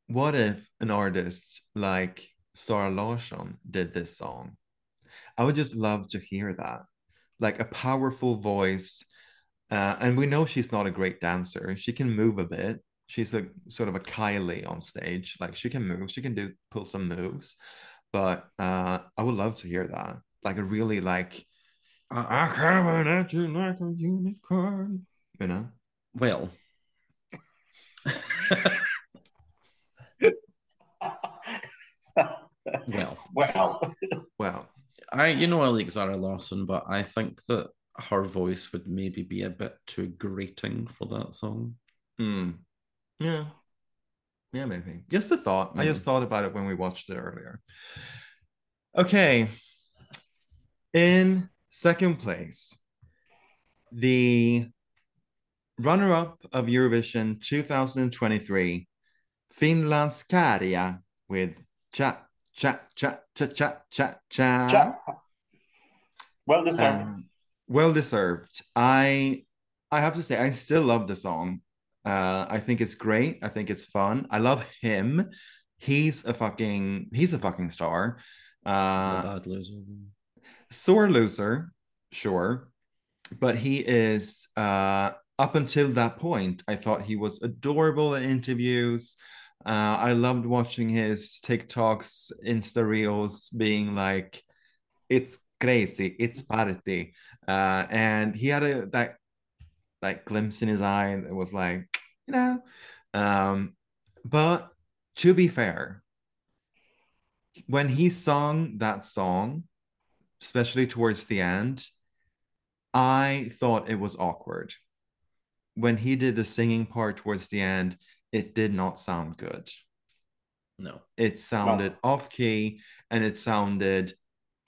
what if an artist like Zara Larsson did this song? I would just love to hear that. Like a powerful voice. Uh, and we know she's not a great dancer. She can move a bit. She's a sort of a Kylie on stage. Like she can move, she can do pull some moves. But uh, I would love to hear that. Like a really like I, I coming at you like a unicorn. You know? well, well, well, Well, I you know I like Zara Larsson, but I think that her voice would maybe be a bit too grating for that song. Hmm. Yeah. Yeah, maybe. Just a thought. I just thought about it when we watched it earlier. Okay. In second place, the runner up of Eurovision 2023, Finland's Käärijä with Cha Cha Cha Cha Cha Cha Cha. Cha. well deserved. Um, well deserved. I I have to say I still love the song. Uh, I think it's great. I think it's fun. I love him. He's a fucking he's a fucking star. Uh, bad loser. sore loser, sure, but he is uh up until that point. I thought he was adorable in interviews. Uh, I loved watching his TikToks, Insta reels, being like, "It's crazy, it's party," uh, and he had a that like glimpse in his eye that was like, you know, um, but to be fair, when he sung that song, especially towards the end, I thought it was awkward. When he did the singing part towards the end, it did not sound good. No. It sounded off key and it sounded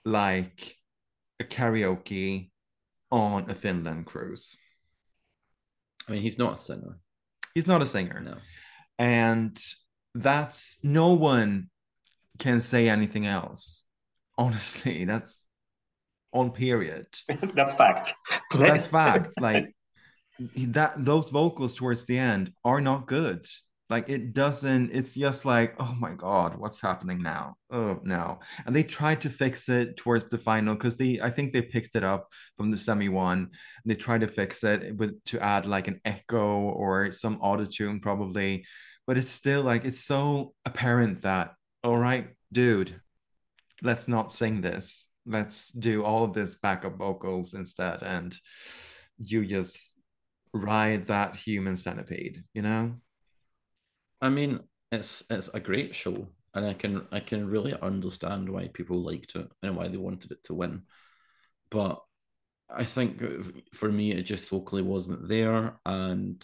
like a karaoke on a Finland cruise. I mean, he's not a singer. He's not a singer. No. And that's no one can say anything else. Honestly, that's on period. that's fact. that's fact. Like that those vocals towards the end are not good. Like it doesn't, it's just like, oh my God, what's happening now? Oh no. And they tried to fix it towards the final because they I think they picked it up from the semi one. They tried to fix it with to add like an echo or some auto tune probably. But it's still like it's so apparent that, all right, dude, let's not sing this. Let's do all of this backup vocals instead. And you just ride that human centipede, you know? I mean, it's it's a great show, and I can I can really understand why people liked it and why they wanted it to win. But I think for me, it just vocally wasn't there, and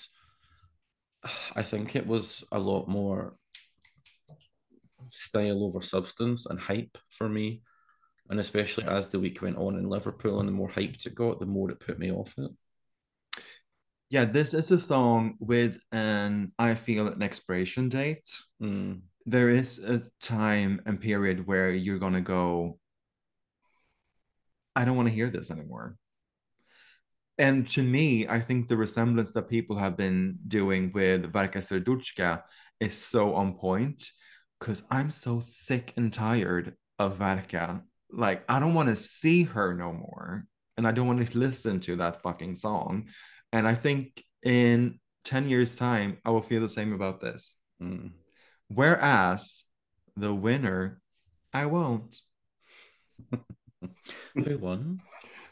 I think it was a lot more style over substance and hype for me. And especially as the week went on in Liverpool and the more hyped it got, the more it put me off it yeah, this is a song with an I feel an expiration date. Mm. There is a time and period where you're gonna go. I don't want to hear this anymore. And to me, I think the resemblance that people have been doing with Verka Serduchka is so on point because I'm so sick and tired of Verka. Like, I don't want to see her no more. And I don't want to listen to that fucking song. And I think in 10 years' time, I will feel the same about this. Mm. Whereas the winner, I won't. Who won?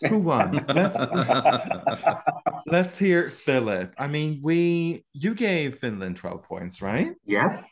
Who won? Let's let's hear Philip. I mean, we you gave Finland 12 points, right? Yes.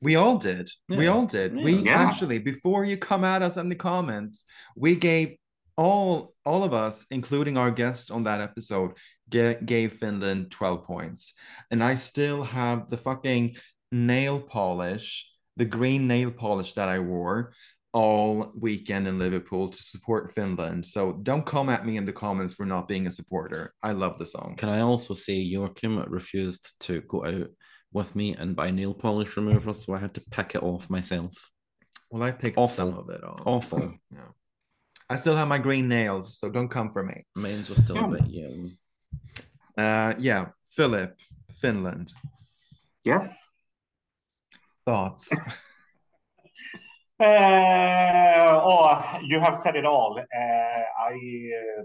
We all did. Yeah. We all did. Yeah. We yeah. actually, before you come at us in the comments, we gave all all of us, including our guest on that episode, gave Finland 12 points. And I still have the fucking nail polish, the green nail polish that I wore all weekend in Liverpool to support Finland. So don't come at me in the comments for not being a supporter. I love the song. Can I also say Joachim refused to go out with me and buy nail polish remover, so I had to pick it off myself. Well, I picked Awful. some of it off. Awful. yeah. I still have my green nails, so don't come for me. Mine's were still yeah. a bit yellow. Uh, yeah, Philip, Finland. Yes. Thoughts? uh, oh, you have said it all. Uh, I. Uh,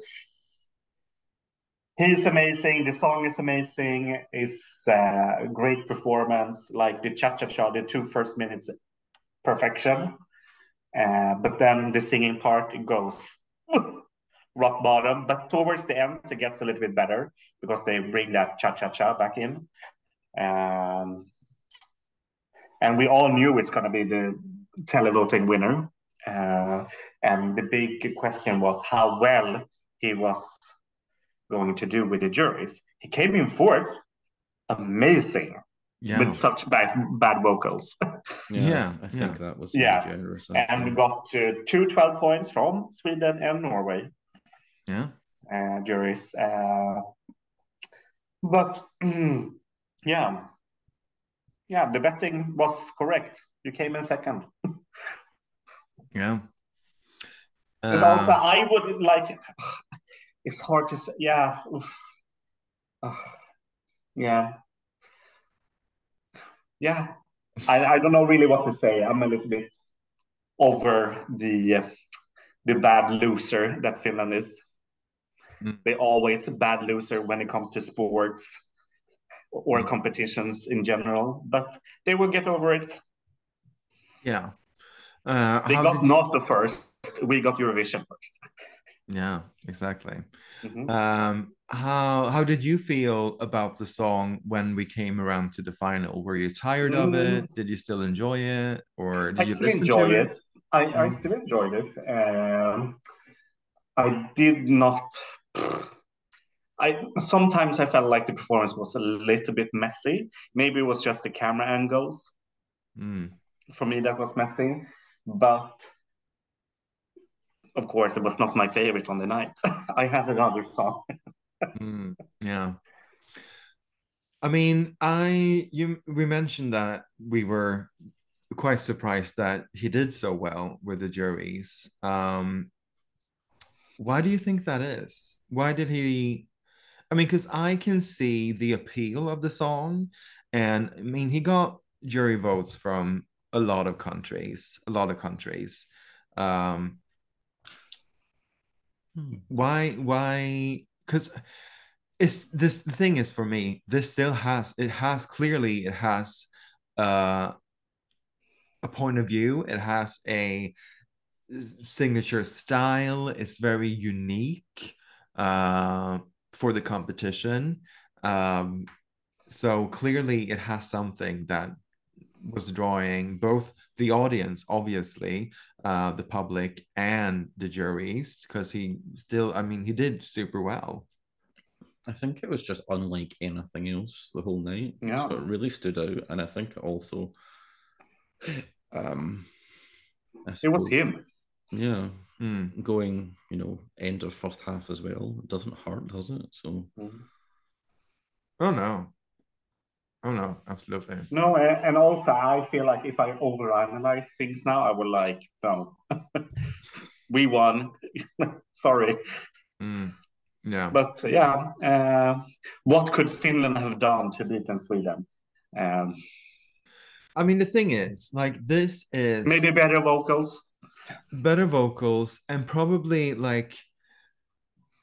he's amazing. The song is amazing. It's a uh, great performance. Like the cha cha cha, the two first minutes, perfection. Uh, but then the singing part goes rock bottom. But towards the end, it gets a little bit better because they bring that cha cha cha back in. Um, and we all knew it's going to be the televoting winner. Uh, and the big question was how well he was going to do with the juries. He came in fourth, amazing, yeah. with such bad bad vocals. yeah, yeah, I think yeah. that was yeah. generous. And we got uh, two 12 points from Sweden and Norway yeah uh, juries uh, but yeah yeah the betting was correct you came in second yeah and also uh, i would like it's hard to say yeah yeah yeah I, I don't know really what to say i'm a little bit over the the bad loser that finland is Mm. They're always a bad loser when it comes to sports or mm. competitions in general, but they will get over it. Yeah. Uh, they got not the first. We got Eurovision first. Yeah, exactly. Mm-hmm. Um, how how did you feel about the song when we came around to the final? Were you tired mm. of it? Did you still enjoy it, or did I you still enjoy it? it? I, I mm. still enjoyed it. Um, I did not I sometimes I felt like the performance was a little bit messy. Maybe it was just the camera angles. Mm. For me, that was messy, but of course, it was not my favorite on the night. I had another song. mm, yeah. I mean, I you we mentioned that we were quite surprised that he did so well with the juries. Um, why do you think that is? Why did he? I mean, because I can see the appeal of the song, and I mean, he got jury votes from a lot of countries, a lot of countries. Um, Hmm. why? Why? Because it's this the thing is for me, this still has it has clearly it has uh, a point of view. It has a signature style. It's very unique uh, for the competition. Um, so clearly, it has something that was drawing both the audience, obviously, uh, the public, and the juries, because he still, I mean, he did super well. I think it was just unlike anything else the whole night. Yeah. So it really stood out. And I think also um I It was suppose- him. Yeah. Hmm. Going, you know, end of first half as well. It doesn't hurt, does it? So Oh no. Oh no, absolutely. No, a- and also I feel like if I overanalyze things now, I will like, no, we won. Sorry, Mm. Yeah. but yeah, uh, what could Finland have done to beat Sweden? Um, I mean, the thing is, like, this is maybe better vocals. better vocals and probably like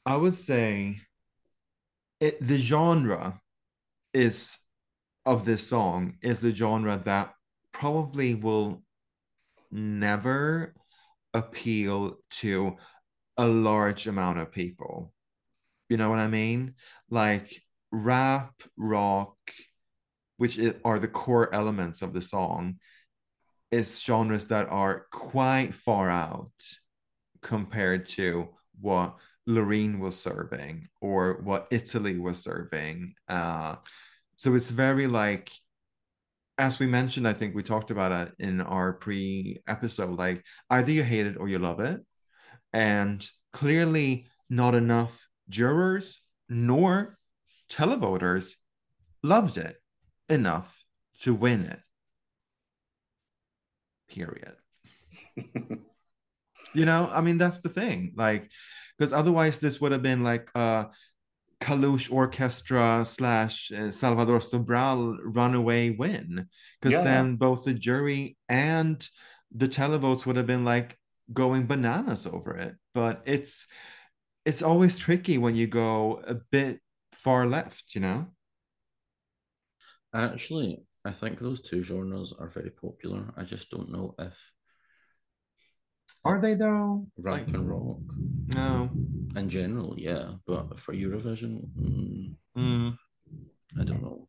I would say it the genre is of this song is the genre that probably will never appeal to a large amount of people. You know what I mean? Like rap, rock, which are the core elements of the song, is genres that are quite far out compared to what Loreen was serving or what Italy was serving. Uh, so it's very like, as we mentioned, I think we talked about it in our pre episode, like either you hate it or you love it. And clearly, not enough jurors nor televoters loved it enough to win it. Period. You know, I mean, that's the thing. Like, because otherwise, this would have been like a Kalush Orchestra slash uh, Salvador Sobral runaway win. Because Yeah. then both the jury and the televotes would have been like going bananas over it. But it's it's always tricky when you go a bit far left, you know? Actually, I think those two genres are very popular. I just don't know if Are they it's though? rap Like, and rock no. in general, yeah. But for Eurovision, mm, Mm. I don't know.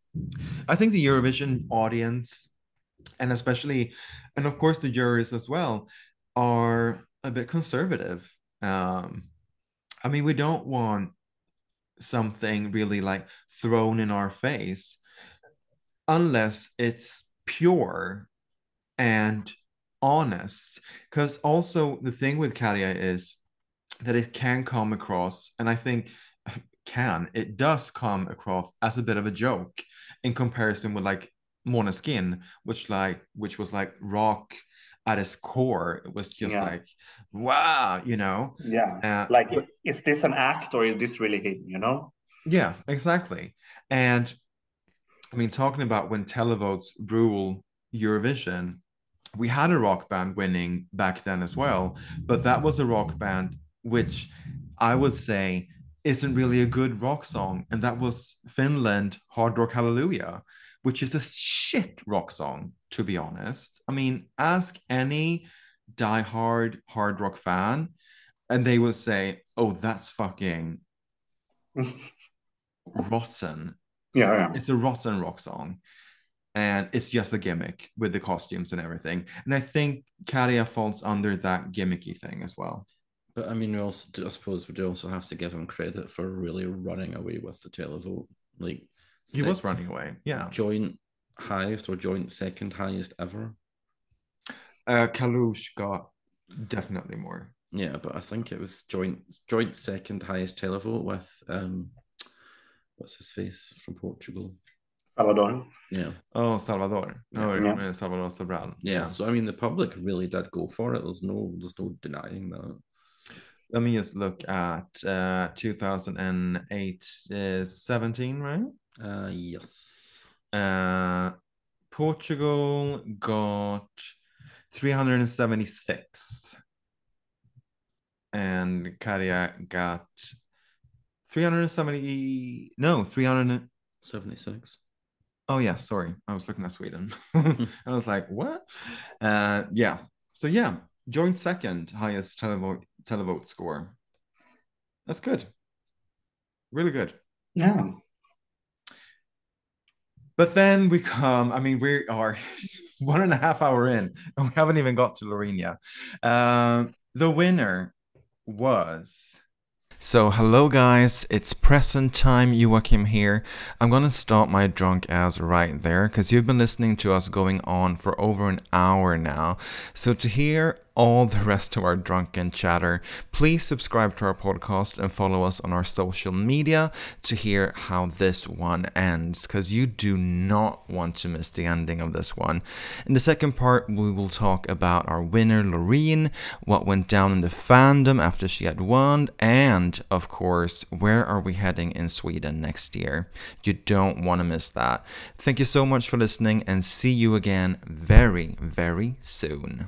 I think the Eurovision audience, and especially, and of course the jurors as well, are a bit conservative. Um, I mean, we don't want something really like thrown in our face unless it's pure and honest. Because also the thing with Käärijä is that it can come across, and I think can, it does come across as a bit of a joke in comparison with like Måneskin which like which was like rock at its core. It was just Yeah. like, wow, you know. yeah, Uh, like but- is this an act or is this really him? You know? Yeah, exactly. And I mean, talking about when televotes rule Eurovision, we had a rock band winning back then as well, but that was a rock band which I would say isn't really a good rock song, and that was Finland Hard Rock Hallelujah, which is a shit rock song, to be honest. I mean, ask any diehard hard rock fan, and they will say, "Oh, that's fucking rotten. Yeah, yeah. It's a rotten rock song. And it's just a gimmick with the costumes and everything. And I think Käärijä falls under that gimmicky thing as well. But I mean, we also, I suppose, we do also have to give him credit for really running away with the televote. Like, He was running away. Yeah. joint highest or joint second highest ever. Uh, Kalush got definitely more. Yeah, but I think it was joint joint second highest televote with um, what's his face from Portugal, Salvador. Yeah. Oh, Salvador. Oh, Yeah. Salvador Sobral. Yeah. So I mean the public really did go for it. There's no there's no denying that. Let me just look at uh, 2008 is 17, right? Uh yes. Uh, Portugal got 376. And Käärijä got 370. No, 300. 76. Oh, yeah, sorry. I was looking at Sweden. I was like, what? Uh, yeah. So, yeah, joint second highest televote, televote score. That's good. Really good. Yeah. But then we come, I mean, we are one and a half hour in, and we haven't even got to Loreen yet. Um, the winner was. So, hello guys, it's present time. Joachim here. I'm gonna stop my drunk ass right there because you've been listening to us going on for over an hour now. So, to hear all the rest of our drunken chatter, please subscribe to our podcast and follow us on our social media to hear how this one ends because you do not want to miss the ending of this one. In the second part, we will talk about our winner, Loreen, what went down in the fandom after she had won, and of course, where are we heading in Sweden next year? You don't want to miss that. Thank you so much for listening and see you again very, very soon.